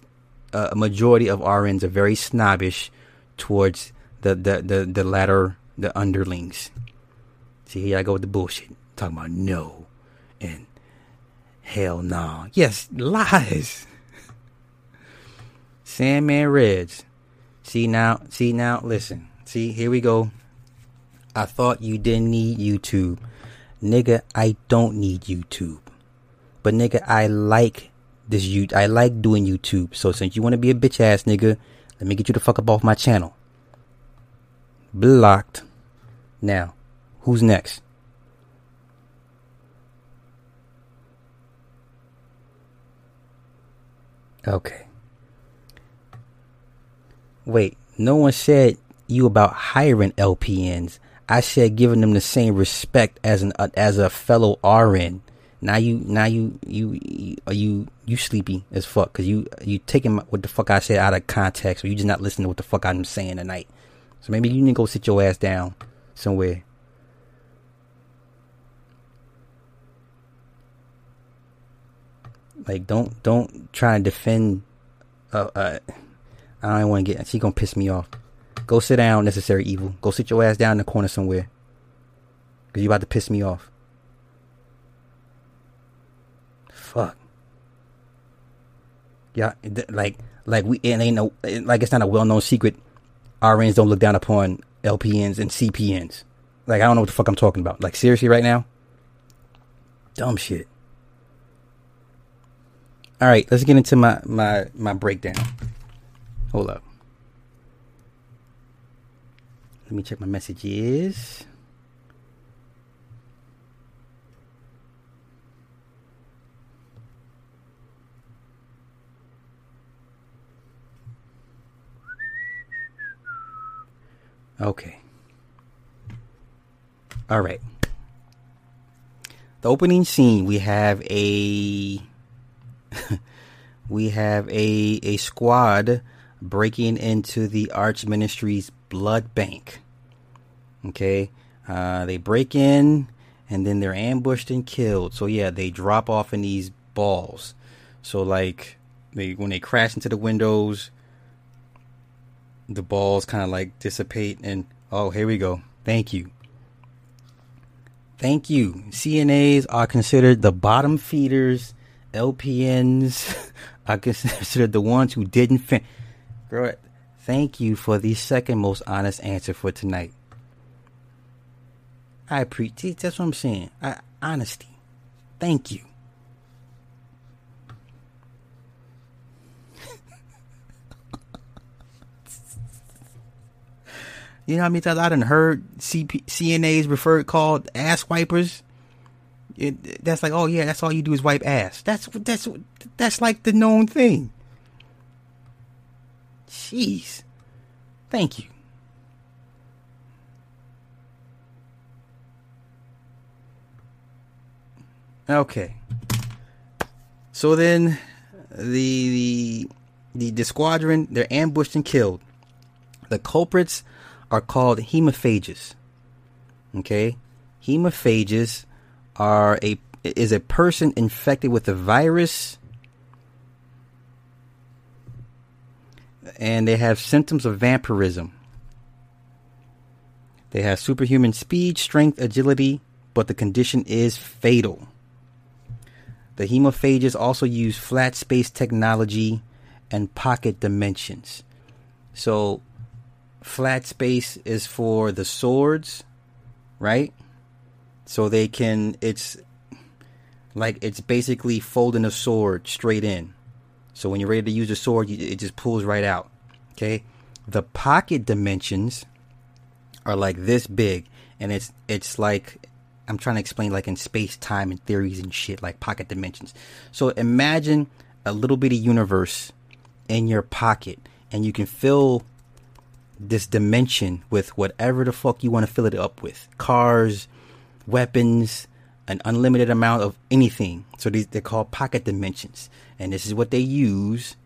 uh, a majority of RNs are very snobbish towards the the the, the latter the underlings. See, here I go with the bullshit. Talking about no and hell no. Nah. Yes, lies. Sandman Reds. See now, see now, listen. See, here we go. I thought you didn't need YouTube. Nigga, I don't need YouTube. But nigga, I like this you I like doing YouTube. So since you want to be a bitch ass nigga, let me get you the fuck up off my channel. Blocked. Now, who's next? Okay. Wait, no one said you about hiring LPNs. I said giving them the same respect as an uh, as a fellow RN. Now you now you you you are you you sleepy as fuck because you you taking what the fuck I said out of context or you just not listening to what the fuck I'm saying tonight. So maybe you need to go sit your ass down somewhere. Like don't don't try to defend. Uh, uh I don't want to get. She gonna piss me off. Go sit down, necessary evil. Go sit your ass down in the corner somewhere. Cause you about to piss me off. Fuck. Yeah, like like we it ain't no like it's not a well known secret. RNs don't look down upon LPNs and CPNs. Like I don't know what the fuck I'm talking about. Like seriously, right now. Dumb shit. All right, let's get into my my my breakdown. Hold up. Let me check my messages. Okay. All right. The opening scene, we have a we have a a squad breaking into the Arch Ministries blood bank. Okay, uh, they break in and then they're ambushed and killed. So yeah, they drop off in these balls. So like they when they crash into the windows, the balls kind of like dissipate and oh here we go. Thank you. Thank you. CNAs are considered the bottom feeders. LPNs are considered the ones who didn't fin- Girl, thank you for the second most honest answer for tonight. I appreciate that's what I'm saying. I, honesty. Thank you. You know how many times I done heard CP, CNAs referred called ass wipers? It, that's like, oh yeah, that's all you do is wipe ass. That's that's that's like the known thing. Jeez. Thank you. Okay. So then the the the, squadron they're ambushed and killed. The culprits are called hemophages. Okay? Hemophages are a is a person infected with a virus and they have symptoms of vampirism. They have superhuman speed, strength, agility, but the condition is fatal. The hemophages also use flat space technology and pocket dimensions. So, flat space is for the swords, right? So they can, it's like it's basically folding a sword straight in. So when you're ready to use a sword, it just pulls right out. Okay? The pocket dimensions are like this big, and it's it's like I'm trying to explain like in space time and theories and shit like pocket dimensions. So imagine a little bitty universe in your pocket and you can fill this dimension with whatever the fuck you want to fill it up with. Cars, weapons, an unlimited amount of anything. So these they're called pocket dimensions. And this is what they use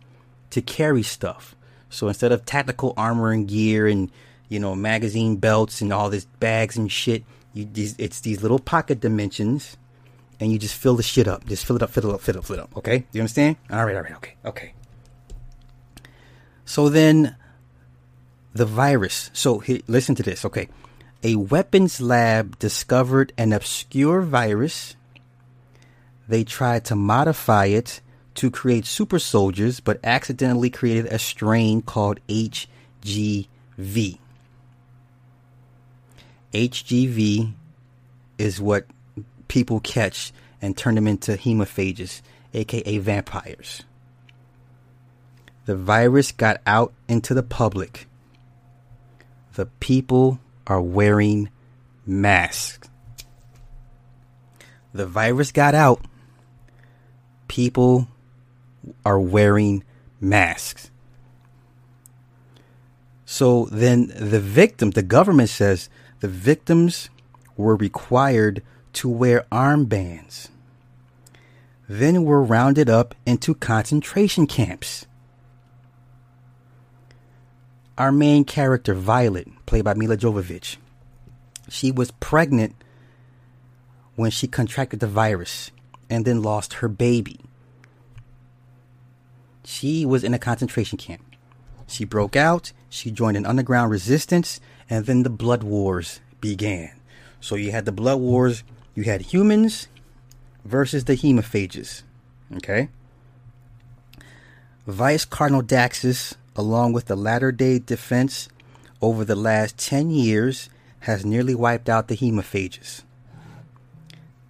to carry stuff. So instead of tactical armor and gear and you know magazine belts and all this bags and shit, you these it's these little pocket dimensions, and you just fill the shit up. Just fill it up, fill it up, fill it up, fill it up. Okay, you understand? All right, all right, okay, okay. So then, the virus. So he, listen to this. Okay, a weapons lab discovered an obscure virus. They tried to modify it to create super soldiers, but accidentally created a strain called HGV. HGV is what people catch and turn them into hemophages, aka vampires. The virus got out into the public. The people are wearing masks. The virus got out. People are wearing masks. So then the victim, the government says the victims were required to wear armbands, then were rounded up into concentration camps. Our main character, Violet, played by Milla Jovovich, she was pregnant when she contracted the virus and then lost her baby. She was in a concentration camp. She broke out, she joined an underground resistance, and then the blood wars began. So you had the blood wars, you had humans versus the hemophages. Okay? Vice Cardinal Daxus, along with the latter day defense over the last 10 years, has nearly wiped out the hemophages.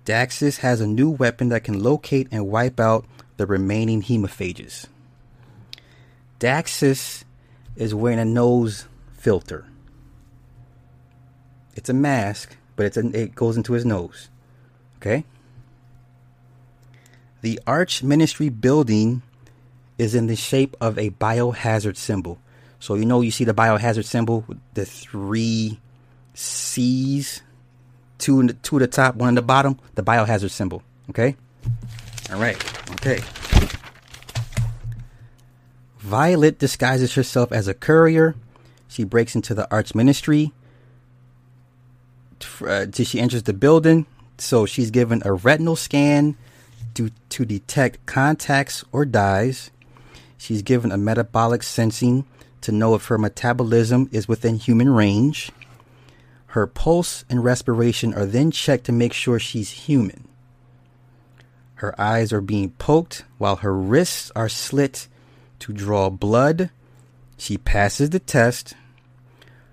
Daxus has a new weapon that can locate and wipe out the remaining hemophages. Daxus is wearing a nose filter. It's a mask, but it's it goes into his nose. Okay? The Arch Ministry building is in the shape of a biohazard symbol. So you know you see the biohazard symbol with the three C's, two in the, two at the top, one at the bottom, the biohazard symbol. Okay? All right. Okay. Violet disguises herself as a courier. She breaks into the Arch Ministry. Uh, she enters the building. So she's given a retinal scan to, to detect contacts or dyes. She's given a metabolic sensing to know if her metabolism is within human range. Her pulse and respiration are then checked to make sure she's human. Her eyes are being poked while her wrists are slit to draw blood. She passes the test.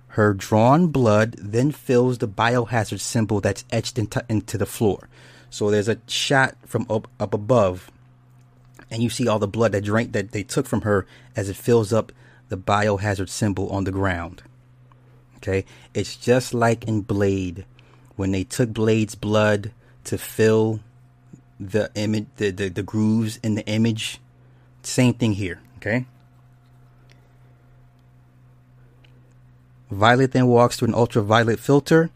Her drawn blood then fills the biohazard symbol that's etched into, into the floor. So there's a shot from up, up above, and you see all the blood that drank that they took from her as it fills up the biohazard symbol on the ground. Okay, it's just like in Blade when they took Blade's blood to fill the image, the, the, the grooves in the image. Same thing here. Okay. Violet then walks through an ultraviolet filter.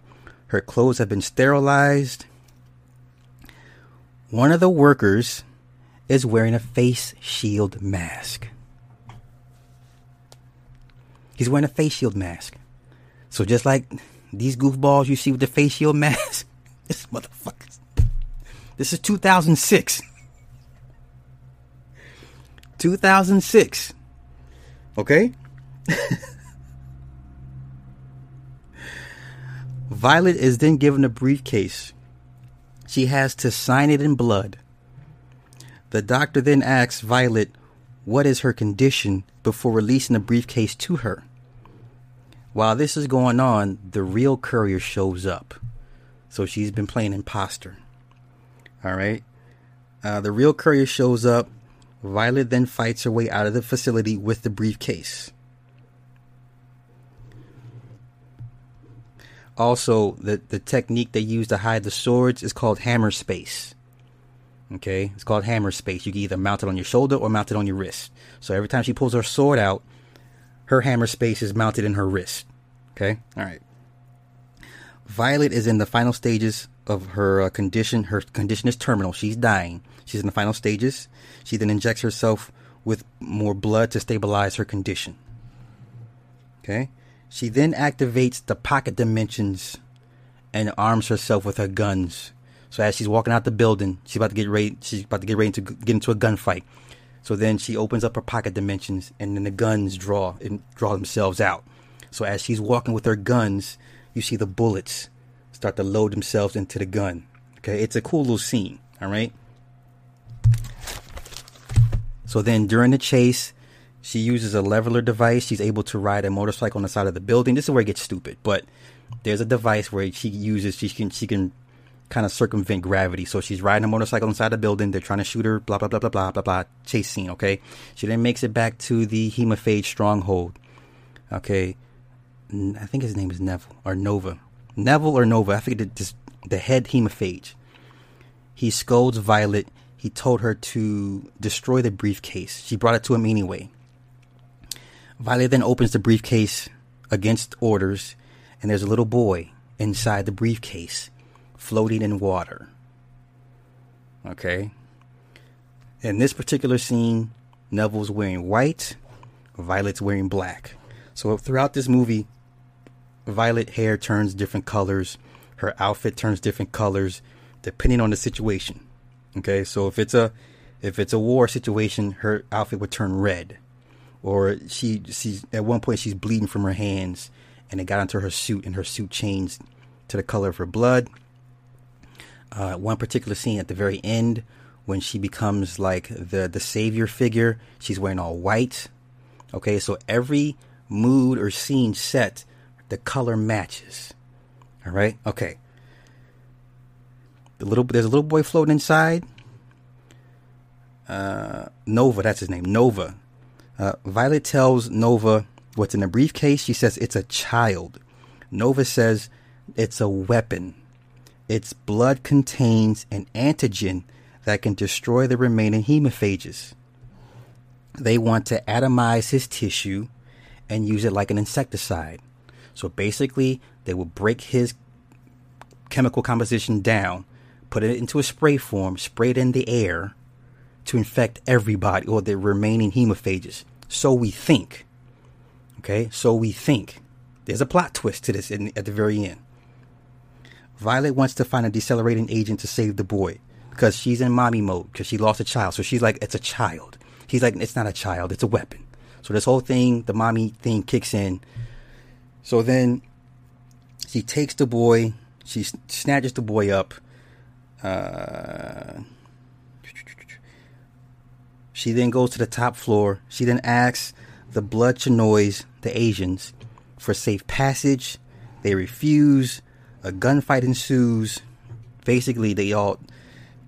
Her clothes have been sterilized. One of the workers is wearing a face shield mask. He's wearing a face shield mask. So just like these goofballs you see with the face shield mask, this motherfuckers. This is 2006. 2006. Okay? Violet is then given a briefcase. She has to sign it in blood. The doctor then asks Violet what is her condition before releasing the briefcase to her. While this is going on, the real courier shows up. So she's been playing imposter. All right. Uh, the real courier shows up. Violet then fights her way out of the facility with the briefcase. Also, the, the technique they use to hide the swords is called hammer space. Okay, it's called hammer space. You can either mount it on your shoulder or mount it on your wrist. So every time she pulls her sword out, her hammer space is mounted in her wrist. Okay, all right. Violet is in the final stages of her uh, condition. Her condition is terminal. She's dying. She's in the final stages. She then injects herself with more blood to stabilize her condition. Okay. She then activates the pocket dimensions and arms herself with her guns. So as she's walking out the building, she's about to get ready. She's about to get ready to get into a gunfight. So then she opens up her pocket dimensions, and then the guns draw and draw themselves out. So as she's walking with her guns, you see the bullets start to load themselves into the gun. Okay, it's a cool little scene. All right. So then during the chase, she uses a leveler device. She's able to ride a motorcycle on the side of the building. This is where it gets stupid, but there's a device where she uses she can she can kind of circumvent gravity. So she's riding a motorcycle inside the building. They're trying to shoot her. Blah blah blah blah blah blah blah. Chase scene. Okay. She then makes it back to the hemophage stronghold. Okay. I think his name is Neville or Nova. Neville or Nova. I forget the, the head hemophage. He scolds Violet. He told her to destroy the briefcase. She brought it to him anyway. Violet then opens the briefcase against orders, and there's a little boy inside the briefcase floating in water. Okay? In this particular scene, Neville's wearing white, Violet's wearing black. So throughout this movie, Violet hair turns different colors, her outfit turns different colors depending on the situation. Okay? So if it's a if it's a war situation, her outfit would turn red. Or she she's at one point she's bleeding from her hands and it got into her suit and her suit changed to the color of her blood. Uh, one particular scene at the very end when she becomes like the the savior figure she's wearing all white. Okay so every mood or scene set the color matches. All right? Okay the little there's a little boy floating inside uh, nova that's his name nova uh, Violet tells Nova what's in the briefcase. She says it's a child. Nova says it's a weapon. Its blood contains an antigen that can destroy the remaining hemophages. They want to atomize his tissue and use it like an insecticide. So basically, they will break his chemical composition down, put it into a spray form, spray it in the air, to infect everybody or the remaining hemophages. So we think. Okay, so we think. There's a plot twist to this in, at the very end. Violet wants to find a decelerating agent to save the boy because she's in mommy mode because she lost a child. So she's like, it's a child. He's like, it's not a child, it's a weapon. So this whole thing, the mommy thing kicks in. So then she takes the boy, she snatches the boy up. Uh, she then goes to the top floor. She then asks the Blood Chinois, the Asians, for safe passage. They refuse. A gunfight ensues. Basically, they all.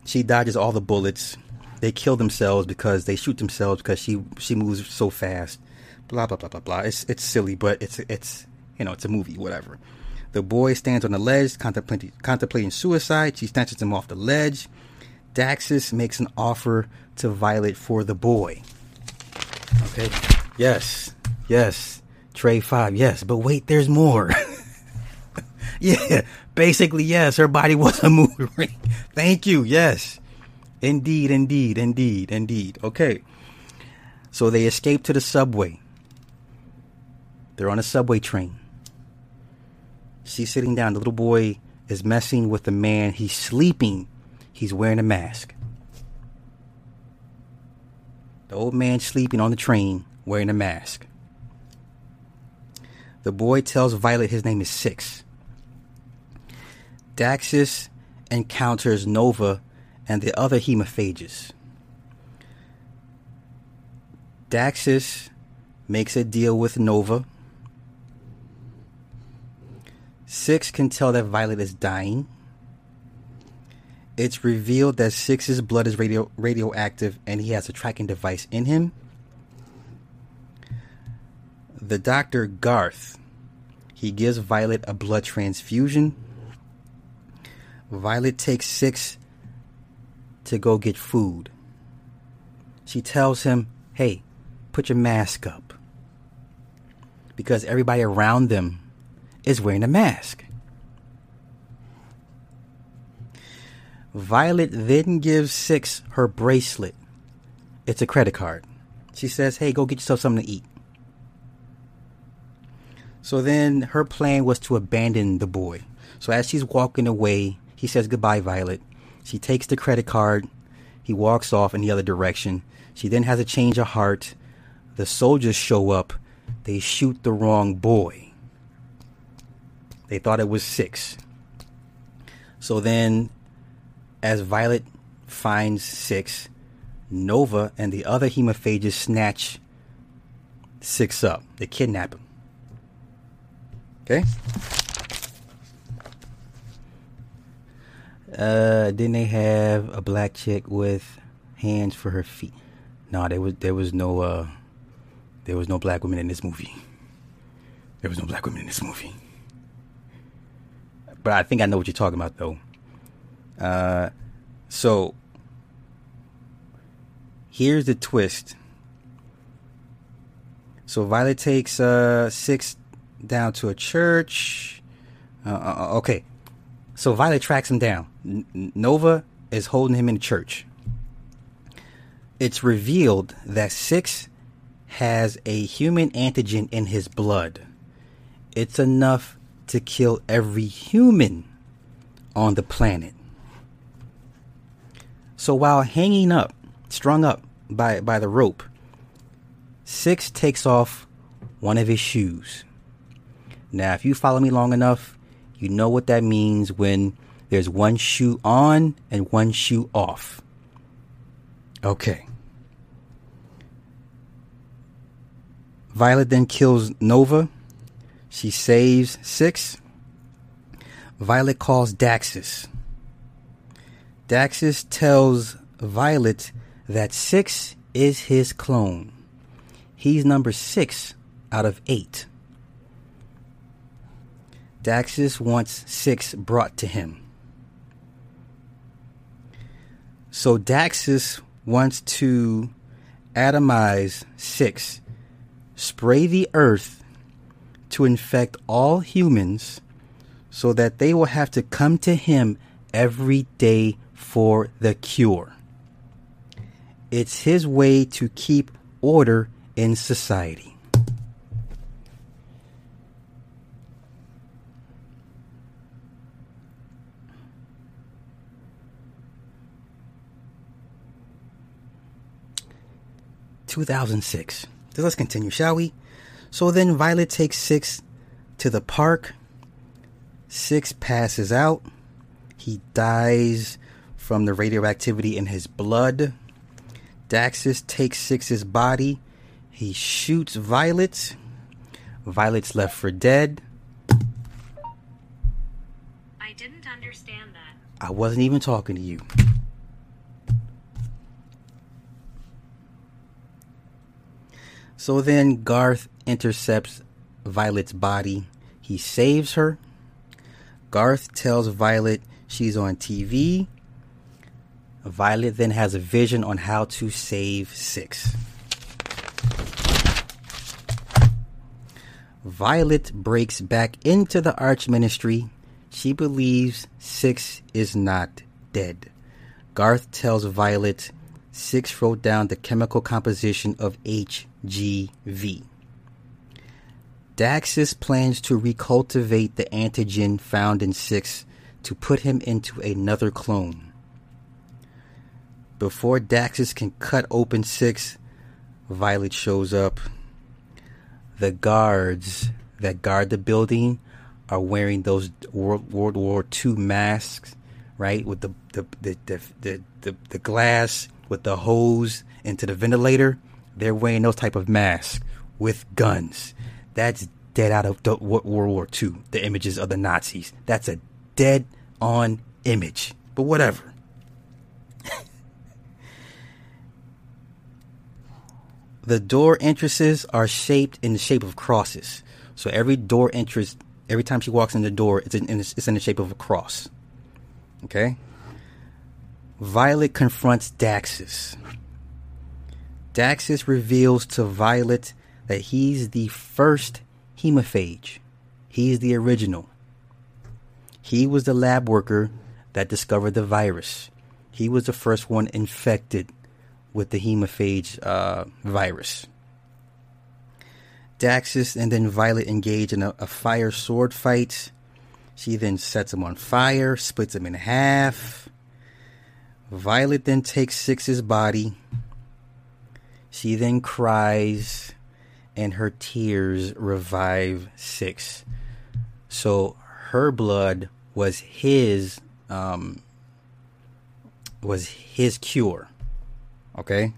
She dodges all the bullets. They kill themselves because they shoot themselves because she she moves so fast. Blah blah blah blah blah. It's it's silly, but it's it's you know, it's a movie, whatever. The boy stands on the ledge, contemplating, contemplating suicide. She snatches him off the ledge. Daxus makes an offer to Violet for the boy. Okay. Yes. Yes. Trey 5. Yes. But wait, there's more. yeah. Basically, yes. Her body was a movie ring. Thank you. Yes. Indeed, indeed, indeed, indeed. Okay. So they escape to the subway. They're on a subway train. She's sitting down. The little boy is messing with the man. He's sleeping. He's wearing a mask. The old man sleeping on the train wearing a mask. The boy tells Violet his name is Six. Daxus encounters Nova and the other hemophages. Daxus makes a deal with Nova. Six can tell that Violet is dying. It's revealed that Six's blood is radio- radioactive and he has a tracking device in him. The doctor, Garth, he gives Violet a blood transfusion. Violet takes Six to go get food. She tells him, hey, put your mask up. Because everybody around them is wearing a mask. Violet then gives Six her bracelet. It's a credit card. She says, hey, go get yourself something to eat. So then her plan was to abandon the boy. So as she's walking away, he says goodbye, Violet. She takes the credit card. He walks off in the other direction. She then has a change of heart. The soldiers show up. They shoot the wrong boy. They thought it was six. So then, as Violet finds six, Nova and the other hemophages snatch six up. They kidnap him. Okay? Uh, then they have a black chick with hands for her feet. No, there was there was no uh, there was no black women in this movie. There was no black women in this movie. But I think I know what you're talking about, though. Uh, so here's the twist. So Violet takes uh six down to a church. Uh, uh, okay, so Violet tracks him down. Nova is holding him in church. It's revealed that Six has a human antigen in his blood. It's enough to kill every human on the planet. So while hanging up, strung up by, by the rope, Six takes off one of his shoes. Now, if you follow me long enough, you know what that means when there's one shoe on and one shoe off. Okay. Violet then kills Nova. She saves Six. Violet calls Daxus. Daxus tells Violet that Six is his clone. He's number six out of eight. Daxus wants six brought to him. So Daxus wants to atomize six, spray the earth to infect all humans so that they will have to come to him every day for the cure. It's his way to keep order in society. Two thousand six. So let's continue, shall we? So then Violet takes Six to the park. Six passes out. He dies from the radioactivity in his blood. Daxus takes Six's body. He shoots Violet. Violet's left for dead. I didn't understand that. I wasn't even talking to you. So then Garth intercepts Violet's body. He saves her. Garth tells Violet she's on TV. Violet then has a vision on how to save Six. Violet breaks back into the Arch Ministry. She believes Six is not dead. Garth tells Violet Six wrote down the chemical composition of HGV. Daxus plans to recultivate the antigen found in Six to put him into another clone. Before Daxus can cut open Six, Violet shows up. The guards that guard the building are wearing those World, War II masks, right? With the, the the, the, the, the glass with the hose into the ventilator. They're wearing those type of masks with guns. That's dead out of the, World War II. The images of the Nazis. That's a dead on image. But whatever. the door entrances are shaped in the shape of crosses. So every door entrance, every time she walks in the door, it's in, it's in the shape of a cross. Okay? Violet confronts Daxus. Daxus reveals to Violet that he's the first hemophage. He's the original. He was the lab worker that discovered the virus. He was the first one infected with the hemophage uh, virus. Daxus and then Violet engage in a, a fire sword fight. She then sets him on fire, splits him in half. Violet then takes Six's body. She then cries, and her tears revive Six. So her blood was his um, was his cure. Okay.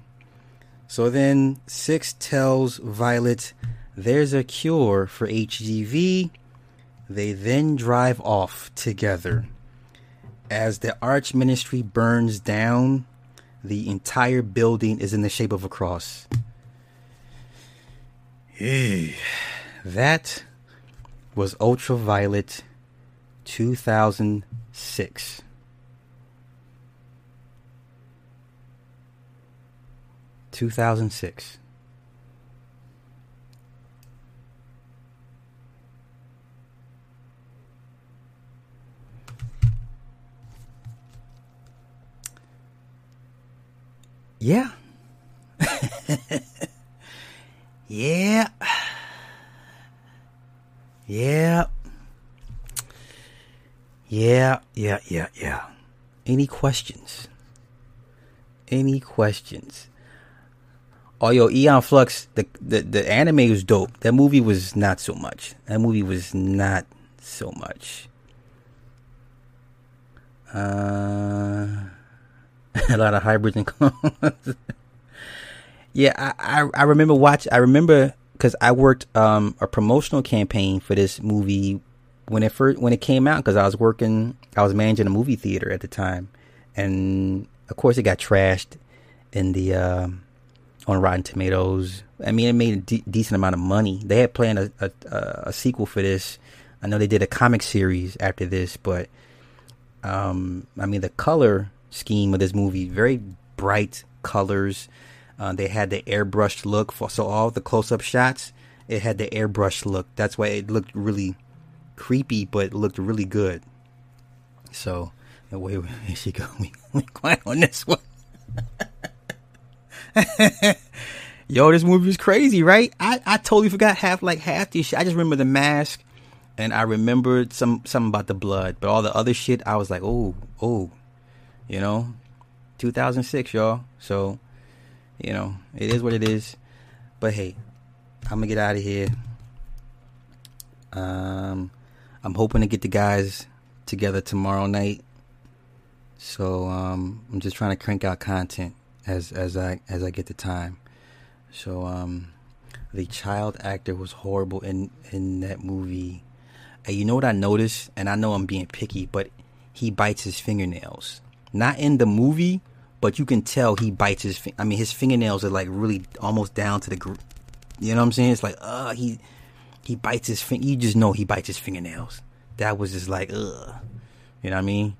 So then Six tells Violet there's a cure for HGV. They then drive off together. As the Arch Ministry burns down, the entire building is in the shape of a cross. that was Ultraviolet 2006. Two thousand six. Yeah. yeah. Yeah. Yeah, yeah, yeah, yeah. Any questions? Any questions? Oh, yo, Aeon Flux, the, the, the anime was dope. That movie was not so much. That movie was not so much. Uh, a lot of hybrids and clones. yeah, I, I, I remember watch. I remember because I worked um, a promotional campaign for this movie when it first when it came out because I was working. I was managing a movie theater at the time, and of course it got trashed in the uh, on Rotten Tomatoes. I mean, it made a de- decent amount of money. They had planned a, a, a sequel for this. I know they did a comic series after this, but um, I mean the color scheme of this movie. Very bright colors. Uh, they had the airbrushed look for so all the close-up shots. It had the airbrushed look. That's why it looked really creepy, but it looked really good. So, wait, wait here she go. We, we quiet on this one. Yo, this movie was crazy, right? I, I totally forgot half like half this shit. I just remember the mask, and I remembered some something about the blood, but all the other shit, I was like, oh, oh, you know, 2006, y'all. So, you know, it is what it is. But hey, I'm gonna get out of here. Um, I'm hoping to get the guys together tomorrow night. So um, I'm just trying to crank out content as as I as I get the time. So um, the child actor was horrible in in that movie. And you know what I noticed? And I know I'm being picky, but he bites his fingernails not in the movie, but you can tell he bites his. I mean, his fingernails are like really almost down to the. Gr- you know what I'm saying? It's like, uh, he. he bites his finger. You just know he bites his fingernails. That was just like, ugh. You know what I mean?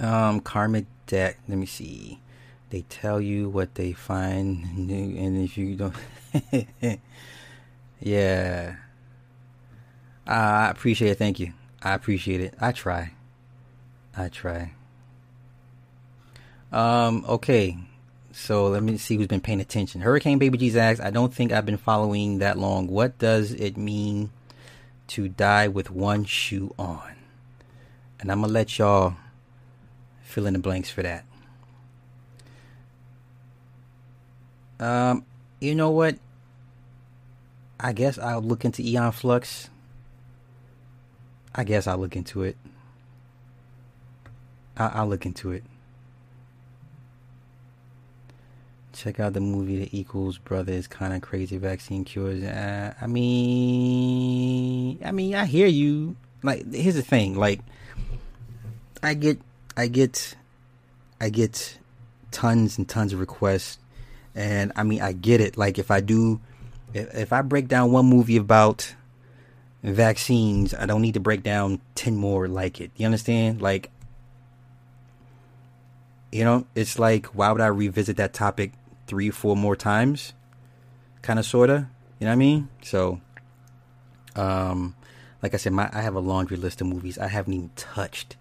Um, Karma Deck. Let me see. They tell you what they find and if you don't, yeah. Uh, I appreciate it. Thank you. I appreciate it. I try. I try. Um. Okay. So let me see who's been paying attention. Hurricane Baby G's asks, I don't think I've been following that long. What does it mean to die with one shoe on? And I'm gonna let y'all fill in the blanks for that. Um, you know what? I guess I'll look into Aeon Flux. I guess I'll look into it. I'll, I'll look into it. Check out the movie The Equals Brothers kind of crazy vaccine cures. Uh, I mean, I mean, I hear you. Like, here's the thing. Like, I get, I get, I get tons and tons of requests, and I mean, I get it. Like, if I do, if, if I break down one movie about vaccines, I don't need to break down ten more like it. You understand? Like, you know, it's like, why would I revisit that topic three, four more times? Kind of, sorta. You know what I mean? So, um, like I said, my I have a laundry list of movies I haven't even touched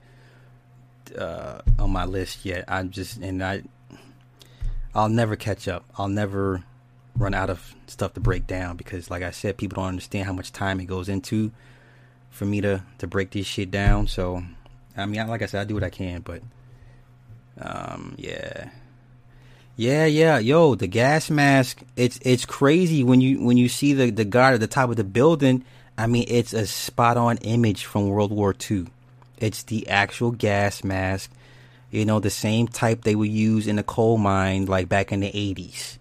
uh, on my list yet. I'm just and I, I'll never catch up. I'll never run out of stuff to break down because, like I said, people don't understand how much time it goes into for me to to break this shit down. So, I mean, like I said, I do what I can, but um, yeah. Yeah, yeah, yo, the gas mask. It's it's crazy when you when you see the the guard at the top of the building. I mean, it's a spot on image from World War II. It's the actual gas mask. You know, the same type they would use in the coal mine, like back in the eighties.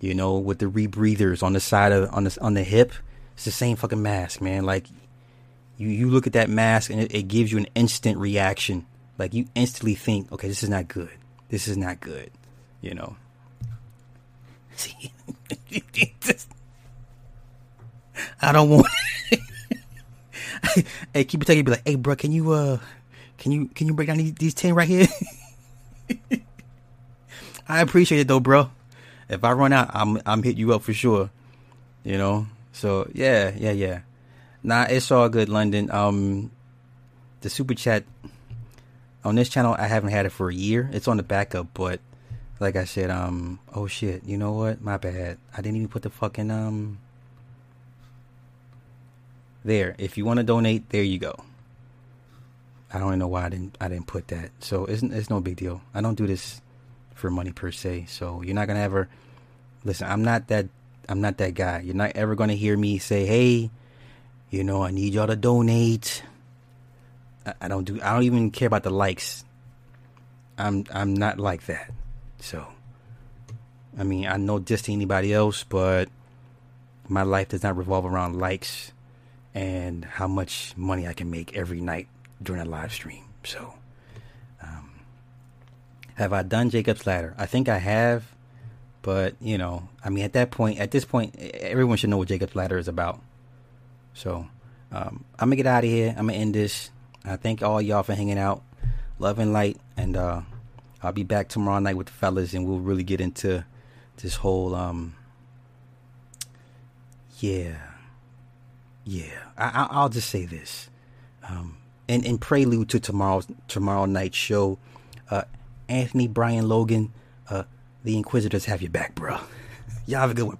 You know, with the rebreathers on the side of on the on the hip. It's the same fucking mask, man. Like you you look at that mask and it, it gives you an instant reaction like you instantly think, okay, this is not good. This is not good. You know. See, I don't want. hey, keep it taking. Be like, hey, bro, can you uh, can you can you break down these, these ten right here? I appreciate it though, bro. If I run out, I'm I'm hit you up for sure. You know. So yeah, yeah, yeah. Nah, it's all good, London. Um, the super chat on this channel I haven't had it for a year. It's on the backup, but like I said, um oh shit, you know what? My bad. I didn't even put the fucking um there. If you want to donate, there you go. I don't even know why I didn't I didn't put that. So it's it's no big deal. I don't do this for money per se. So you're not gonna ever listen. I'm not that I'm not that guy. You're not ever gonna hear me say, "Hey, you know, I need y'all to donate." I don't do. I don't even care about the likes. I'm I'm not like that. So, I mean, I know just to anybody else, but my life does not revolve around likes and how much money I can make every night during a live stream. So, um, have I done Jacob's Ladder? I think I have, but you know, I mean, at that point, at this point, everyone should know what Jacob's Ladder is about. So, um, I'm gonna get out of here. I'm gonna end this. I thank all y'all for hanging out. Love and light. And uh, I'll be back tomorrow night with the fellas and we'll really get into this whole um yeah. Yeah. I, I will just say this. Um in, in prelude to tomorrow's tomorrow night show, uh Anthony Brian Logan, uh the Inquisitors have your back, bro. y'all have a good one.